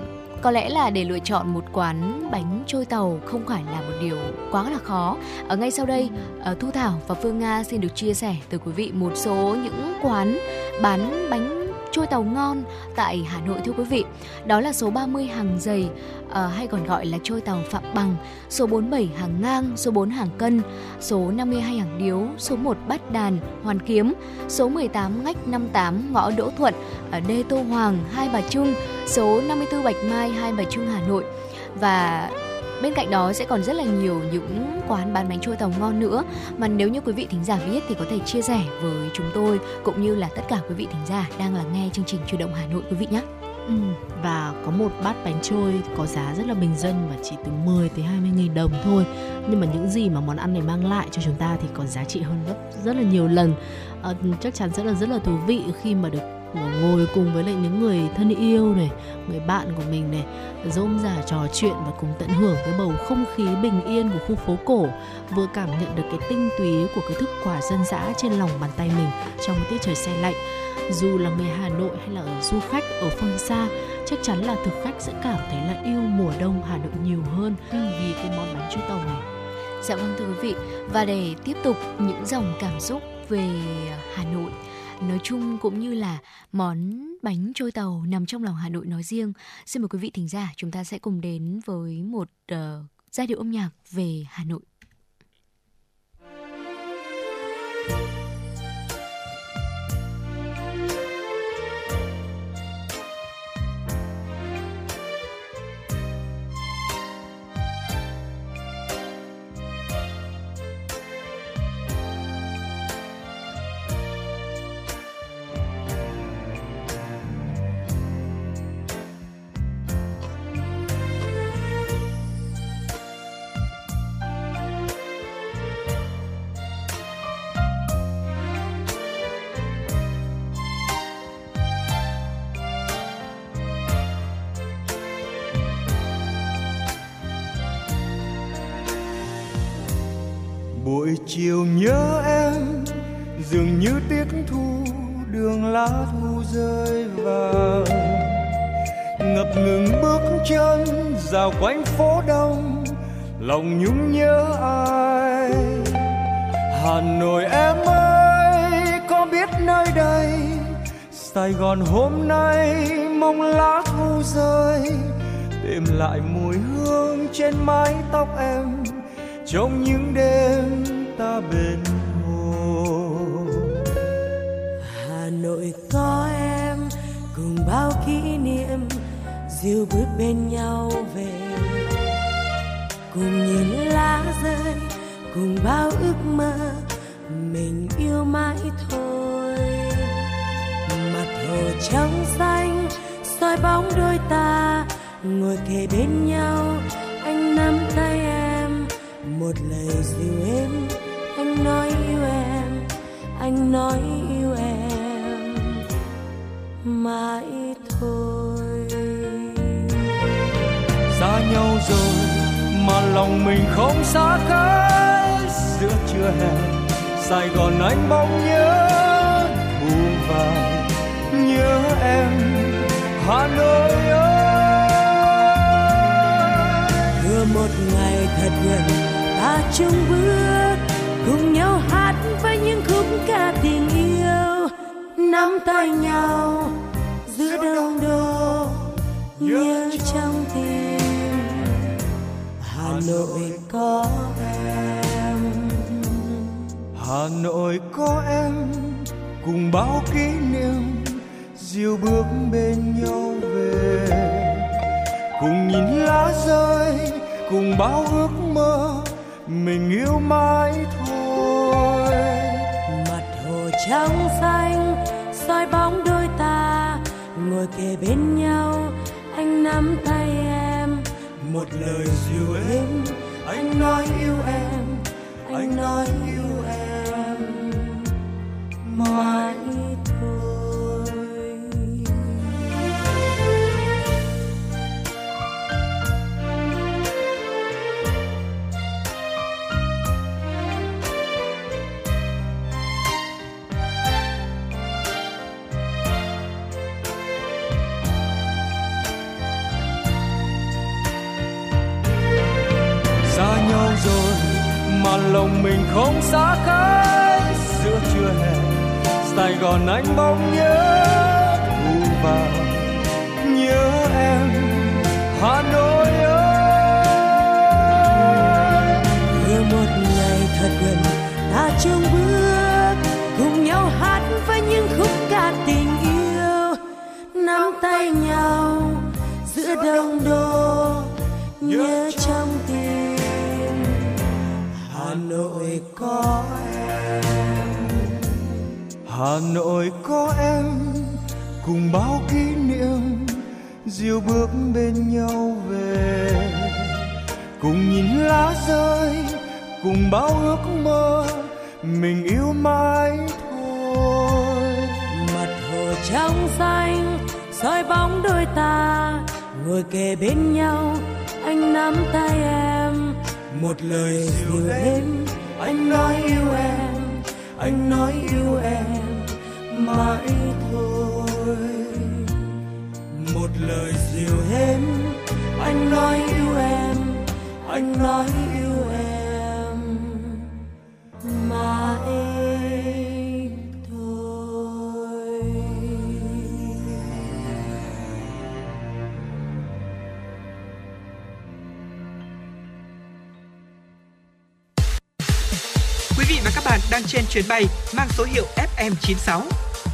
có lẽ là để lựa chọn một quán bánh trôi tàu không phải là một điều quá là khó. Ở ngay sau đây, ờ, Thu Thảo và Phương Nga xin được chia sẻ tới quý vị một số những quán bán bánh Chua tàu ngon tại Hà Nội thưa quý vị. Đó là số 30 hàng dày à, ờ, hay còn gọi là trôi tàu Phạm Bằng, số 47 hàng ngang, số 4 hàng cân, số 52 hàng điếu, số 1 bát đàn, hoàn kiếm, số 18 ngách 58 ngõ Đỗ Thuận, ở Đê Tô Hoàng, Hai Bà Trưng, số 54 Bạch Mai, Hai Bà Trưng, Hà Nội. Và bên cạnh đó sẽ còn rất là nhiều những quán bán bánh trôi tàu ngon nữa mà nếu như quý vị thính giả biết thì có thể chia sẻ với chúng tôi cũng như là tất cả quý vị thính giả đang lắng nghe chương trình chuyển động Hà Nội quý vị nhé. Ừ, và có một bát bánh trôi có giá rất là bình dân và chỉ từ 10 tới 20 nghìn đồng thôi nhưng mà những gì mà món ăn này mang lại cho chúng ta thì còn giá trị hơn gấp rất là nhiều lần à, chắc chắn sẽ là rất là thú vị khi mà được ngồi cùng với lại những người thân yêu này người bạn của mình này rôm rả trò chuyện và cùng tận hưởng cái bầu không khí bình yên của khu phố cổ vừa cảm nhận được cái tinh túy của cái thức quả dân dã trên lòng bàn tay mình trong tiết trời xe lạnh. Dù là người Hà Nội hay là ở du khách ở phương xa chắc chắn là thực khách sẽ cảm thấy là yêu mùa đông Hà Nội nhiều hơn vì cái món bánh trôi tàu này. Dạ vâng thưa quý vị và để tiếp tục những dòng cảm xúc về Hà Nội nói chung cũng như là món bánh trôi tàu nằm trong lòng Hà Nội nói riêng. Xin mời quý vị thính giả chúng ta sẽ cùng đến với một uh, giai điệu âm nhạc về Hà Nội. Ngừng bước chân dạo quanh phố đông, lòng nhung nhớ ai? Hà nội em ơi, có biết nơi đây? Sài gòn hôm nay mong lá thu rơi tìm lại mùi hương trên mái tóc em trong những đêm ta bên hồ. Hà Nội có em, cùng bao kỷ niệm dìu bước bên nhau về. Cùng nhìn lá rơi, cùng bao ước mơ, mình yêu mãi thôi. Mặt hồ trắng xanh, soi bóng đôi ta, ngồi kề bên nhau, anh nắm tay em. Một lời dịu êm anh nói yêu em, anh nói lòng mình không xa cách. Giữa trưa hè, sài gòn anh bóng nhớ buông vàng nhớ em, hà nội ơi. Vừa một ngày thật gần, ta chung bước, cùng nhau hát với những khúc ca tình yêu. Nắm tay nhau, giữa đông đô, nhớ trong nội có em. Hà nội có em. Cùng bao kỷ niệm diêu bước bên nhau về. Cùng nhìn lá rơi cùng bao ước mơ mình yêu mãi thôi. Mặt hồ trắng xanh soi bóng đôi ta ngồi kề bên nhau anh nắm tay em một lời dịu êm anh nói yêu em anh nói yêu em. Mãi hà nội ơi. Vừa một ngày thật gần ta chung bước cùng nhau hát với những khúc ca tình yêu. Nắm tay nhau giữa đông đô nhớ trong tim. Hà nội có em. Hà nội có em cùng bao kỷ niệm dìu bước bên nhau về. Cùng nhìn lá rơi cùng bao ước mơ mình yêu mãi thôi. Mặt hồ trong xanh soi bóng đôi ta ngồi kề bên nhau anh nắm tay em. Một lời dịu êm anh nói yêu em anh nói yêu em mãi thôi lời dịu êm anh nói yêu em anh nói yêu em mãi thôi Quý vị và các bạn đang trên chuyến bay mang số hiệu FM96.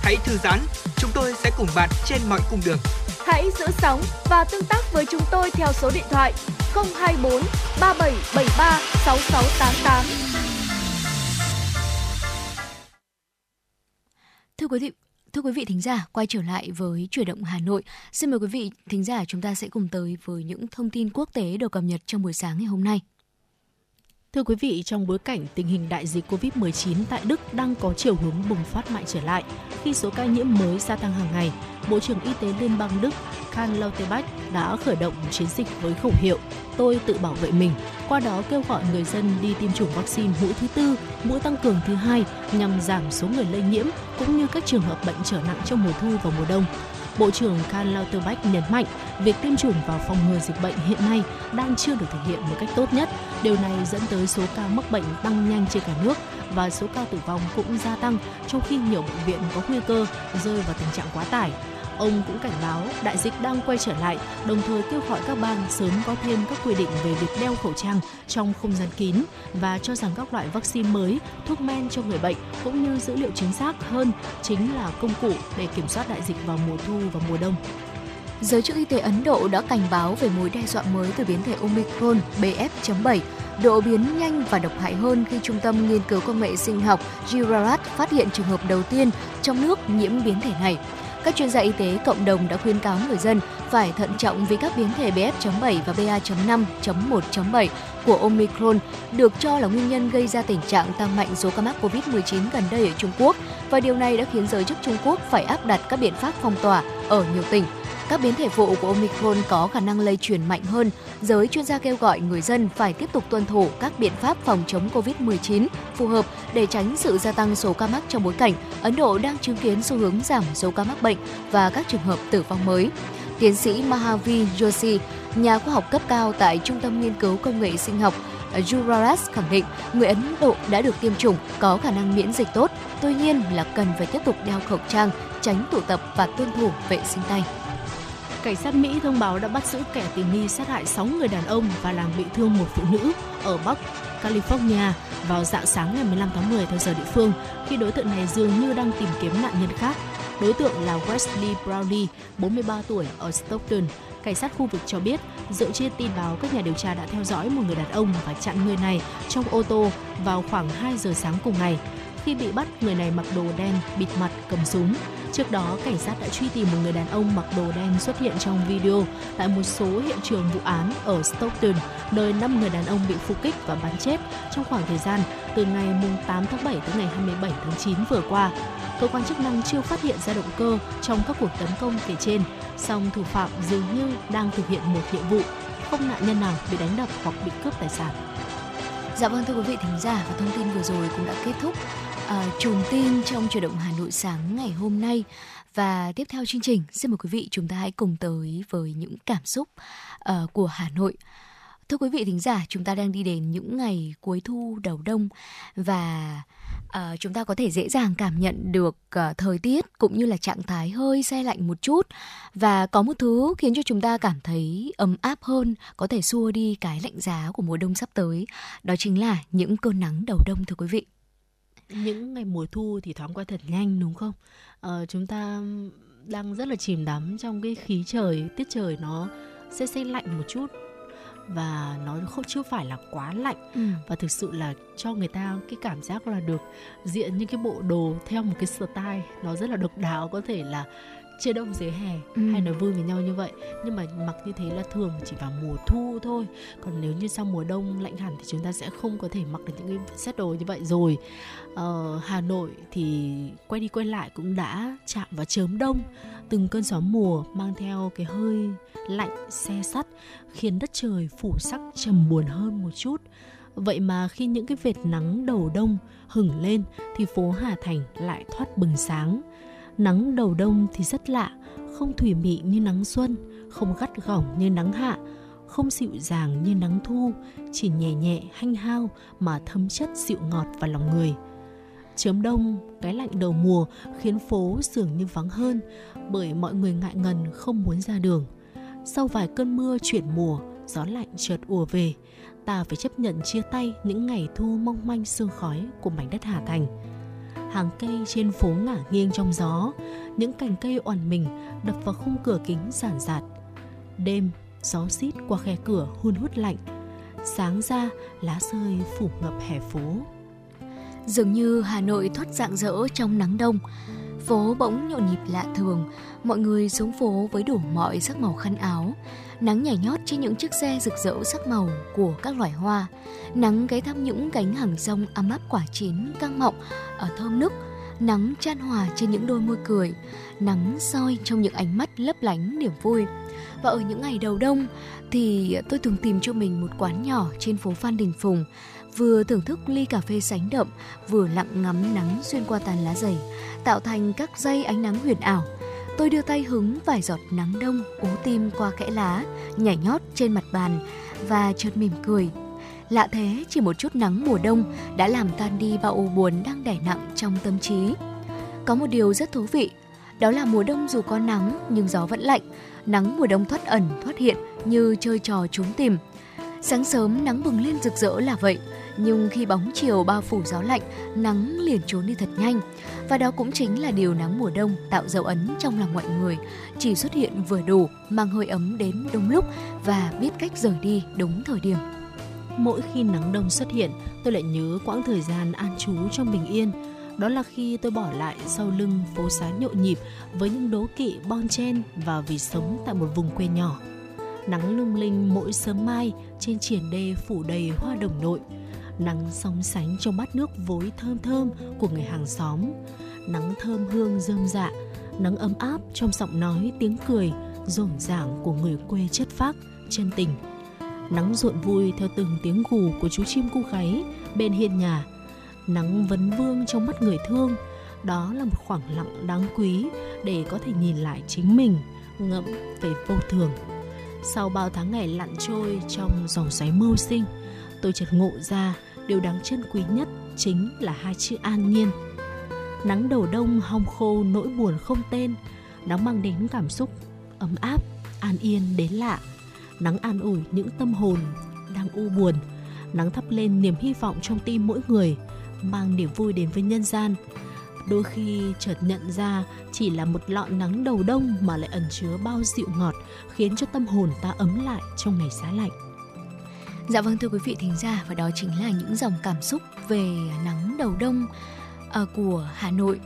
Hãy thư giãn, chúng tôi sẽ cùng bạn trên mọi cung đường. Hãy giữ sóng và tương tác với chúng tôi theo số điện thoại 024 3773 6688. Thưa quý vị, thưa quý vị thính giả, quay trở lại với chuyển động Hà Nội. Xin mời quý vị thính giả chúng ta sẽ cùng tới với những thông tin quốc tế được cập nhật trong buổi sáng ngày hôm nay. Thưa quý vị, trong bối cảnh tình hình đại dịch COVID-19 tại Đức đang có chiều hướng bùng phát mạnh trở lại, khi số ca nhiễm mới gia tăng hàng ngày, Bộ trưởng Y tế Liên bang Đức Karl Lauterbach đã khởi động chiến dịch với khẩu hiệu Tôi tự bảo vệ mình, qua đó kêu gọi người dân đi tiêm chủng vaccine mũi thứ tư, mũi tăng cường thứ hai nhằm giảm số người lây nhiễm cũng như các trường hợp bệnh trở nặng trong mùa thu và mùa đông. Bộ trưởng Karl Lauterbach nhấn mạnh, việc tiêm chủng và phòng ngừa dịch bệnh hiện nay đang chưa được thực hiện một cách tốt nhất. Điều này dẫn tới số ca mắc bệnh tăng nhanh trên cả nước và số ca tử vong cũng gia tăng trong khi nhiều bệnh viện có nguy cơ rơi vào tình trạng quá tải. Ông cũng cảnh báo đại dịch đang quay trở lại, đồng thời kêu gọi các bang sớm có thêm các quy định về việc đeo khẩu trang trong không gian kín và cho rằng các loại vaccine mới, thuốc men cho người bệnh cũng như dữ liệu chính xác hơn chính là công cụ để kiểm soát đại dịch vào mùa thu và mùa đông. Giới chức y tế Ấn Độ đã cảnh báo về mối đe dọa mới từ biến thể Omicron BF.7, độ biến nhanh và độc hại hơn khi Trung tâm Nghiên cứu Công nghệ Sinh học Girard phát hiện trường hợp đầu tiên trong nước nhiễm biến thể này. Các chuyên gia y tế cộng đồng đã khuyên cáo người dân phải thận trọng vì các biến thể BF.7 và BA.5.1.7 của Omicron được cho là nguyên nhân gây ra tình trạng tăng mạnh số ca mắc COVID-19 gần đây ở Trung Quốc và điều này đã khiến giới chức Trung Quốc phải áp đặt các biện pháp phong tỏa ở nhiều tỉnh. Các biến thể phụ của Omicron có khả năng lây truyền mạnh hơn. Giới chuyên gia kêu gọi người dân phải tiếp tục tuân thủ các biện pháp phòng chống COVID-19 phù hợp để tránh sự gia tăng số ca mắc trong bối cảnh Ấn Độ đang chứng kiến xu hướng giảm số ca mắc bệnh và các trường hợp tử vong mới. Tiến sĩ Mahavi Joshi, nhà khoa học cấp cao tại Trung tâm Nghiên cứu Công nghệ Sinh học Juraras khẳng định người Ấn Độ đã được tiêm chủng có khả năng miễn dịch tốt, tuy nhiên là cần phải tiếp tục đeo khẩu trang, tránh tụ tập và tuân thủ vệ sinh tay. Cảnh sát Mỹ thông báo đã bắt giữ kẻ tình nghi sát hại 6 người đàn ông và làm bị thương một phụ nữ ở Bắc California vào dạng sáng ngày 15 tháng 10 theo giờ địa phương, khi đối tượng này dường như đang tìm kiếm nạn nhân khác. Đối tượng là Wesley Brownlee, 43 tuổi, ở Stockton. Cảnh sát khu vực cho biết, dựa trên tin báo các nhà điều tra đã theo dõi một người đàn ông và chặn người này trong ô tô vào khoảng 2 giờ sáng cùng ngày. Khi bị bắt, người này mặc đồ đen, bịt mặt, cầm súng. Trước đó, cảnh sát đã truy tìm một người đàn ông mặc đồ đen xuất hiện trong video tại một số hiện trường vụ án ở Stockton, nơi 5 người đàn ông bị phục kích và bắn chết trong khoảng thời gian từ ngày 8 tháng 7 tới ngày 27 tháng 9 vừa qua. Cơ quan chức năng chưa phát hiện ra động cơ trong các cuộc tấn công kể trên, song thủ phạm dường như đang thực hiện một nhiệm vụ, không nạn nhân nào bị đánh đập hoặc bị cướp tài sản. Dạ vâng thưa quý vị thính giả và thông tin vừa rồi cũng đã kết thúc Ờ, uh, tin trong chuyển động Hà Nội sáng ngày hôm nay. Và tiếp theo chương trình, xin mời quý vị chúng ta hãy cùng tới với những cảm xúc uh, của Hà Nội. Thưa quý vị thính giả, chúng ta đang đi đến những ngày cuối thu đầu đông và uh, chúng ta có thể dễ dàng cảm nhận được uh, thời tiết cũng như là trạng thái hơi se lạnh một chút và có một thứ khiến cho chúng ta cảm thấy ấm áp hơn, có thể xua đi cái lạnh giá của mùa đông sắp tới. Đó chính là những cơn nắng đầu đông thưa quý vị. Những ngày mùa thu thì thoáng qua thật nhanh đúng không? Ờ, chúng ta đang rất là chìm đắm trong cái khí trời, tiết trời nó sẽ se lạnh một chút và nó không chưa phải là quá lạnh Ừ. và thực sự là cho người ta cái cảm giác là được diện những cái bộ đồ theo một cái style nó rất là độc đáo có thể là chơi đông dưới hè Ừ. hay nói vui với nhau như vậy. Nhưng mà mặc như thế là thường chỉ vào mùa thu thôi. Còn nếu như sang mùa đông lạnh hẳn thì chúng ta sẽ không có thể mặc được những cái set đồ như vậy rồi. Ờ, Hà Nội thì quay đi quay lại cũng đã chạm vào chớm đông. Từng cơn gió mùa mang theo cái hơi lạnh xe sắt khiến đất trời phủ sắc trầm buồn hơn một chút. Vậy mà khi những cái vệt nắng đầu đông hửng lên thì phố Hà Thành lại thoát bừng sáng nắng đầu đông thì rất lạ, không thủy mị như nắng xuân, không gắt gỏng như nắng hạ, không dịu dàng như nắng thu, chỉ nhẹ nhẹ, hanh hao mà thấm chất dịu ngọt vào lòng người. Chớm đông, cái lạnh đầu mùa khiến phố dường như vắng hơn bởi mọi người ngại ngần không muốn ra đường. Sau vài cơn mưa chuyển mùa, gió lạnh chợt ùa về, ta phải chấp nhận chia tay những ngày thu mong manh sương khói của mảnh đất Hà Thành hàng cây trên phố ngả nghiêng trong gió những cành cây oằn mình đập vào khung cửa kính giản giạt. đêm gió xít qua khe cửa hun hút lạnh sáng ra lá rơi phủ ngập hè phố Dường như Hà Nội thoát dạng dỡ trong nắng đông. Phố bỗng nhộn nhịp lạ thường, mọi người xuống phố với đủ mọi sắc màu khăn áo. Nắng nhảy nhót trên những chiếc xe rực rỡ sắc màu của các loài hoa. Nắng ghé thăm những cánh hàng rong ấm áp quả chín căng mọng ở thơm nức. Nắng chan hòa trên những đôi môi cười. Nắng soi trong những ánh mắt lấp lánh niềm vui. Và ở những ngày đầu đông thì tôi thường tìm cho mình một quán nhỏ trên phố Phan Đình Phùng vừa thưởng thức ly cà phê sánh đậm, vừa lặng ngắm nắng xuyên qua tàn lá dày, tạo thành các dây ánh nắng huyền ảo. Tôi đưa tay hứng vài giọt nắng đông ú tim qua kẽ lá, nhảy nhót trên mặt bàn và chợt mỉm cười. Lạ thế, chỉ một chút nắng mùa đông đã làm tan đi bao u buồn đang đè nặng trong tâm trí. Có một điều rất thú vị, đó là mùa đông dù có nắng nhưng gió vẫn lạnh, nắng mùa đông thoát ẩn thoát hiện như chơi trò trốn tìm. Sáng sớm nắng bừng lên rực rỡ là vậy, nhưng khi bóng chiều bao phủ gió lạnh, nắng liền trốn đi thật nhanh. Và đó cũng chính là điều nắng mùa đông tạo dấu ấn trong lòng mọi người, chỉ xuất hiện vừa đủ, mang hơi ấm đến đúng lúc và biết cách rời đi đúng thời điểm. mỗi khi nắng đông xuất hiện tôi lại nhớ quãng thời gian an trú trong bình yên đó là khi tôi bỏ lại sau lưng phố xá nhộn nhịp với những đố kỵ bon chen và vì sống tại một vùng quê nhỏ nắng lung linh mỗi sớm mai trên triển đê phủ đầy hoa đồng nội nắng sóng sánh trong bát nước vối thơm thơm của người hàng xóm. Nắng thơm hương rơm dạ nắng ấm áp trong giọng nói, tiếng cười, rộn ràng của người quê chất phác, chân tình. Nắng rộn vui theo từng tiếng gù của chú chim cu gáy bên hiên nhà. Nắng vấn vương trong mắt người thương, đó là một khoảng lặng đáng quý để có thể nhìn lại chính mình ngẫm về vô thường. Sau bao tháng ngày lặn trôi trong dòng xoáy mưu sinh tôi chợt ngộ ra điều đáng trân quý nhất chính là hai chữ an nhiên. Nắng đầu đông hong khô nỗi buồn không tên nắng mang đến cảm xúc ấm áp, an yên đến lạ. Nắng an ủi những tâm hồn đang u buồn, nắng thắp lên niềm hy vọng trong tim mỗi người, mang niềm vui đến với nhân gian. Đôi khi chợt nhận ra chỉ là một lọ nắng đầu đông mà lại ẩn chứa bao dịu ngọt, khiến cho tâm hồn ta ấm lại trong ngày giá lạnh. Dạ vâng thưa quý vị thính giả và đó chính là những dòng cảm xúc về nắng đầu đông ờ, của Hà Nội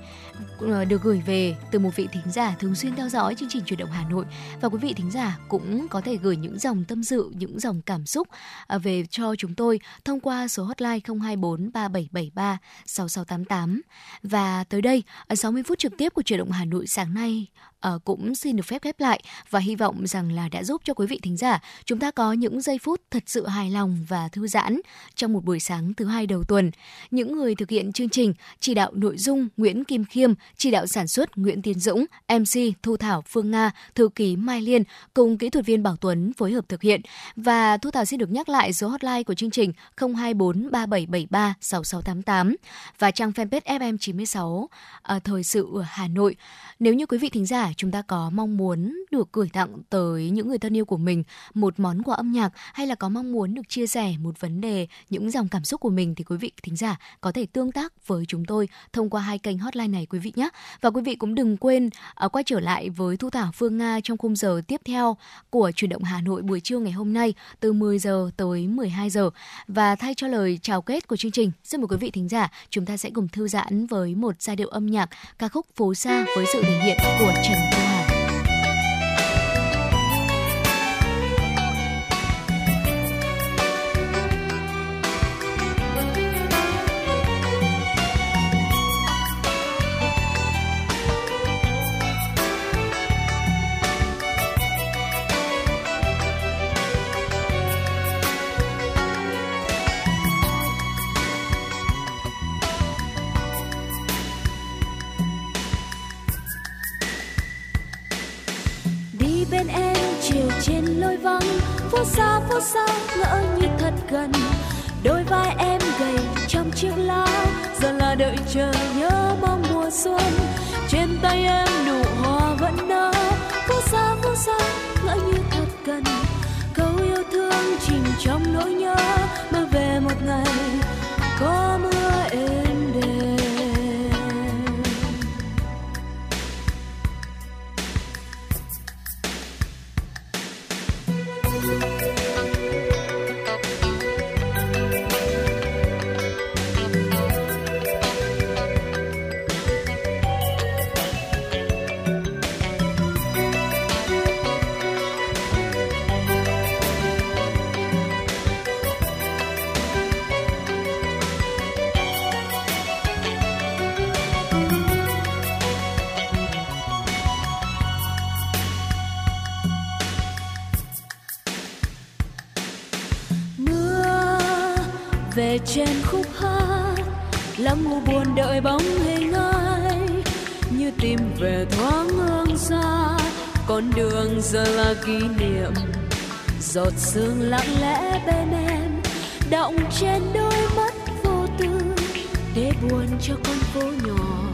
ờ, được gửi về từ một vị thính giả thường xuyên theo dõi chương trình chuyển động Hà Nội. Và quý vị thính giả cũng có thể gửi những dòng tâm sự, những dòng cảm xúc ờ, về cho chúng tôi thông qua số hotline 024 3773 6688 và tới đây ở 60 phút trực tiếp của chuyển động Hà Nội sáng nay Ờ, cũng xin được phép khép lại và hy vọng rằng là đã giúp cho quý vị thính giả chúng ta có những giây phút thật sự hài lòng và thư giãn trong một buổi sáng thứ hai đầu tuần. Những người thực hiện chương trình chỉ đạo nội dung Nguyễn Kim Khiêm, chỉ đạo sản xuất Nguyễn Tiến Dũng, MC Thu Thảo Phương Nga, thư ký Mai Liên cùng kỹ thuật viên Bảo Tuấn phối hợp thực hiện. Và Thu Thảo xin được nhắc lại số hotline của chương trình 024 3773 6688 và trang fanpage FM96 ở ờ, thời sự ở Hà Nội. Nếu như quý vị thính giả chúng ta có mong muốn được gửi tặng tới những người thân yêu của mình một món quà âm nhạc hay là có mong muốn được chia sẻ một vấn đề, những dòng cảm xúc của mình thì quý vị thính giả có thể tương tác với chúng tôi thông qua hai kênh hotline này quý vị nhé. Và quý vị cũng đừng quên uh, quay trở lại với Thu Thảo Phương Nga trong khung giờ tiếp theo của chuyển động Hà Nội buổi trưa ngày hôm nay từ 10 giờ tới 12 giờ. Và thay cho lời chào kết của chương trình, xin mời quý vị thính giả chúng ta sẽ cùng thư giãn với một giai điệu âm nhạc ca khúc Phố xa với sự thể hiện của Trần Thu vắng. Phố xa phố xa, ngỡ như thật gần. Đôi vai em gầy trong chiếc lá. Giờ là đợi chờ nhớ mong mùa xuân. Trên tay em nụ hoa vẫn nở. Giờ là kỷ niệm. Giọt sương lặng lẽ bên em động trên đôi mắt vô tư. Để buồn cho con phố nhỏ,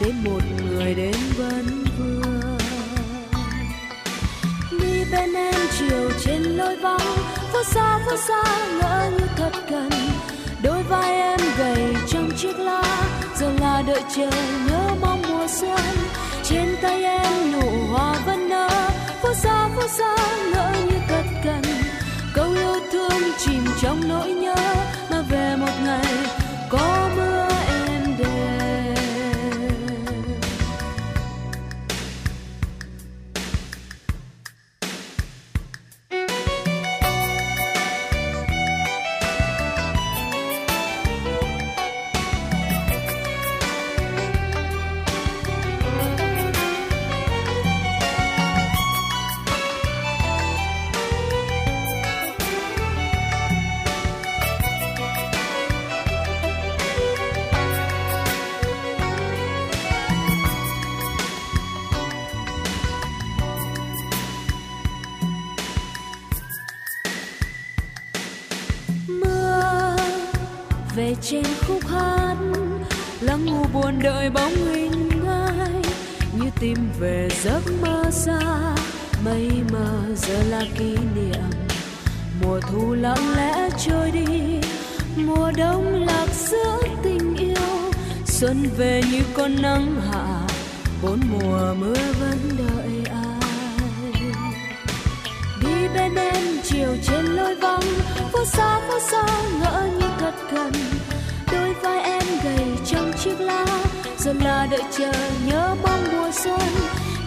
để một người đến vẫn vương. Đi bên em chiều trên lối vắng, phố xa phố xa ngỡ như thật gần. Đôi vai em gầy trong chiếc lá, giờ là đợi chờ nhớ mong mùa xuân. Trên tay em nụ hoa vẫn nở phố xa phố xa ngỡ ngàng buồn bóng hình ai, như tìm về giấc mơ xa. Mây mờ giờ là kỷ niệm, mùa thu lặng lẽ trôi đi. Mùa đông lạc giữa tình yêu, xuân về như con nắng hạ. Bốn mùa mưa vẫn đợi ai. Đi bên em, chiều trên lối vắng, phố xa phố xa ngỡ như thật đợi chờ nhớ mong mùa xuân.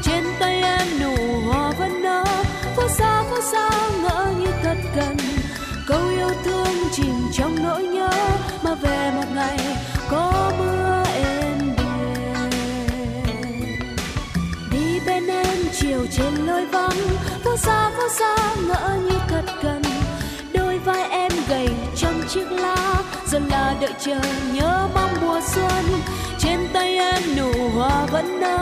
Trên tay em nụ hoa vẫn nở phố xa phố xa ngỡ như thật gần. Câu yêu thương chìm trong nỗi nhớ, mà về một ngày có mưa êm đềm. Đi bên em chiều trên lối vắng phố xa phố xa ngỡ như thật gần. Đôi vai em gầy trong chiếc lá dần là đợi chờ nhớ mong mùa xuân. Trên tay em nụ hoa vẫn nở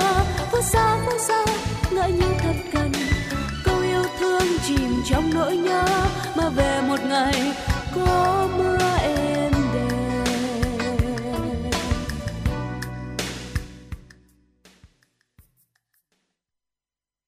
phố xa phố xa ngỡ như thật gần câu yêu thương chìm trong nỗi nhớ, mà về một ngày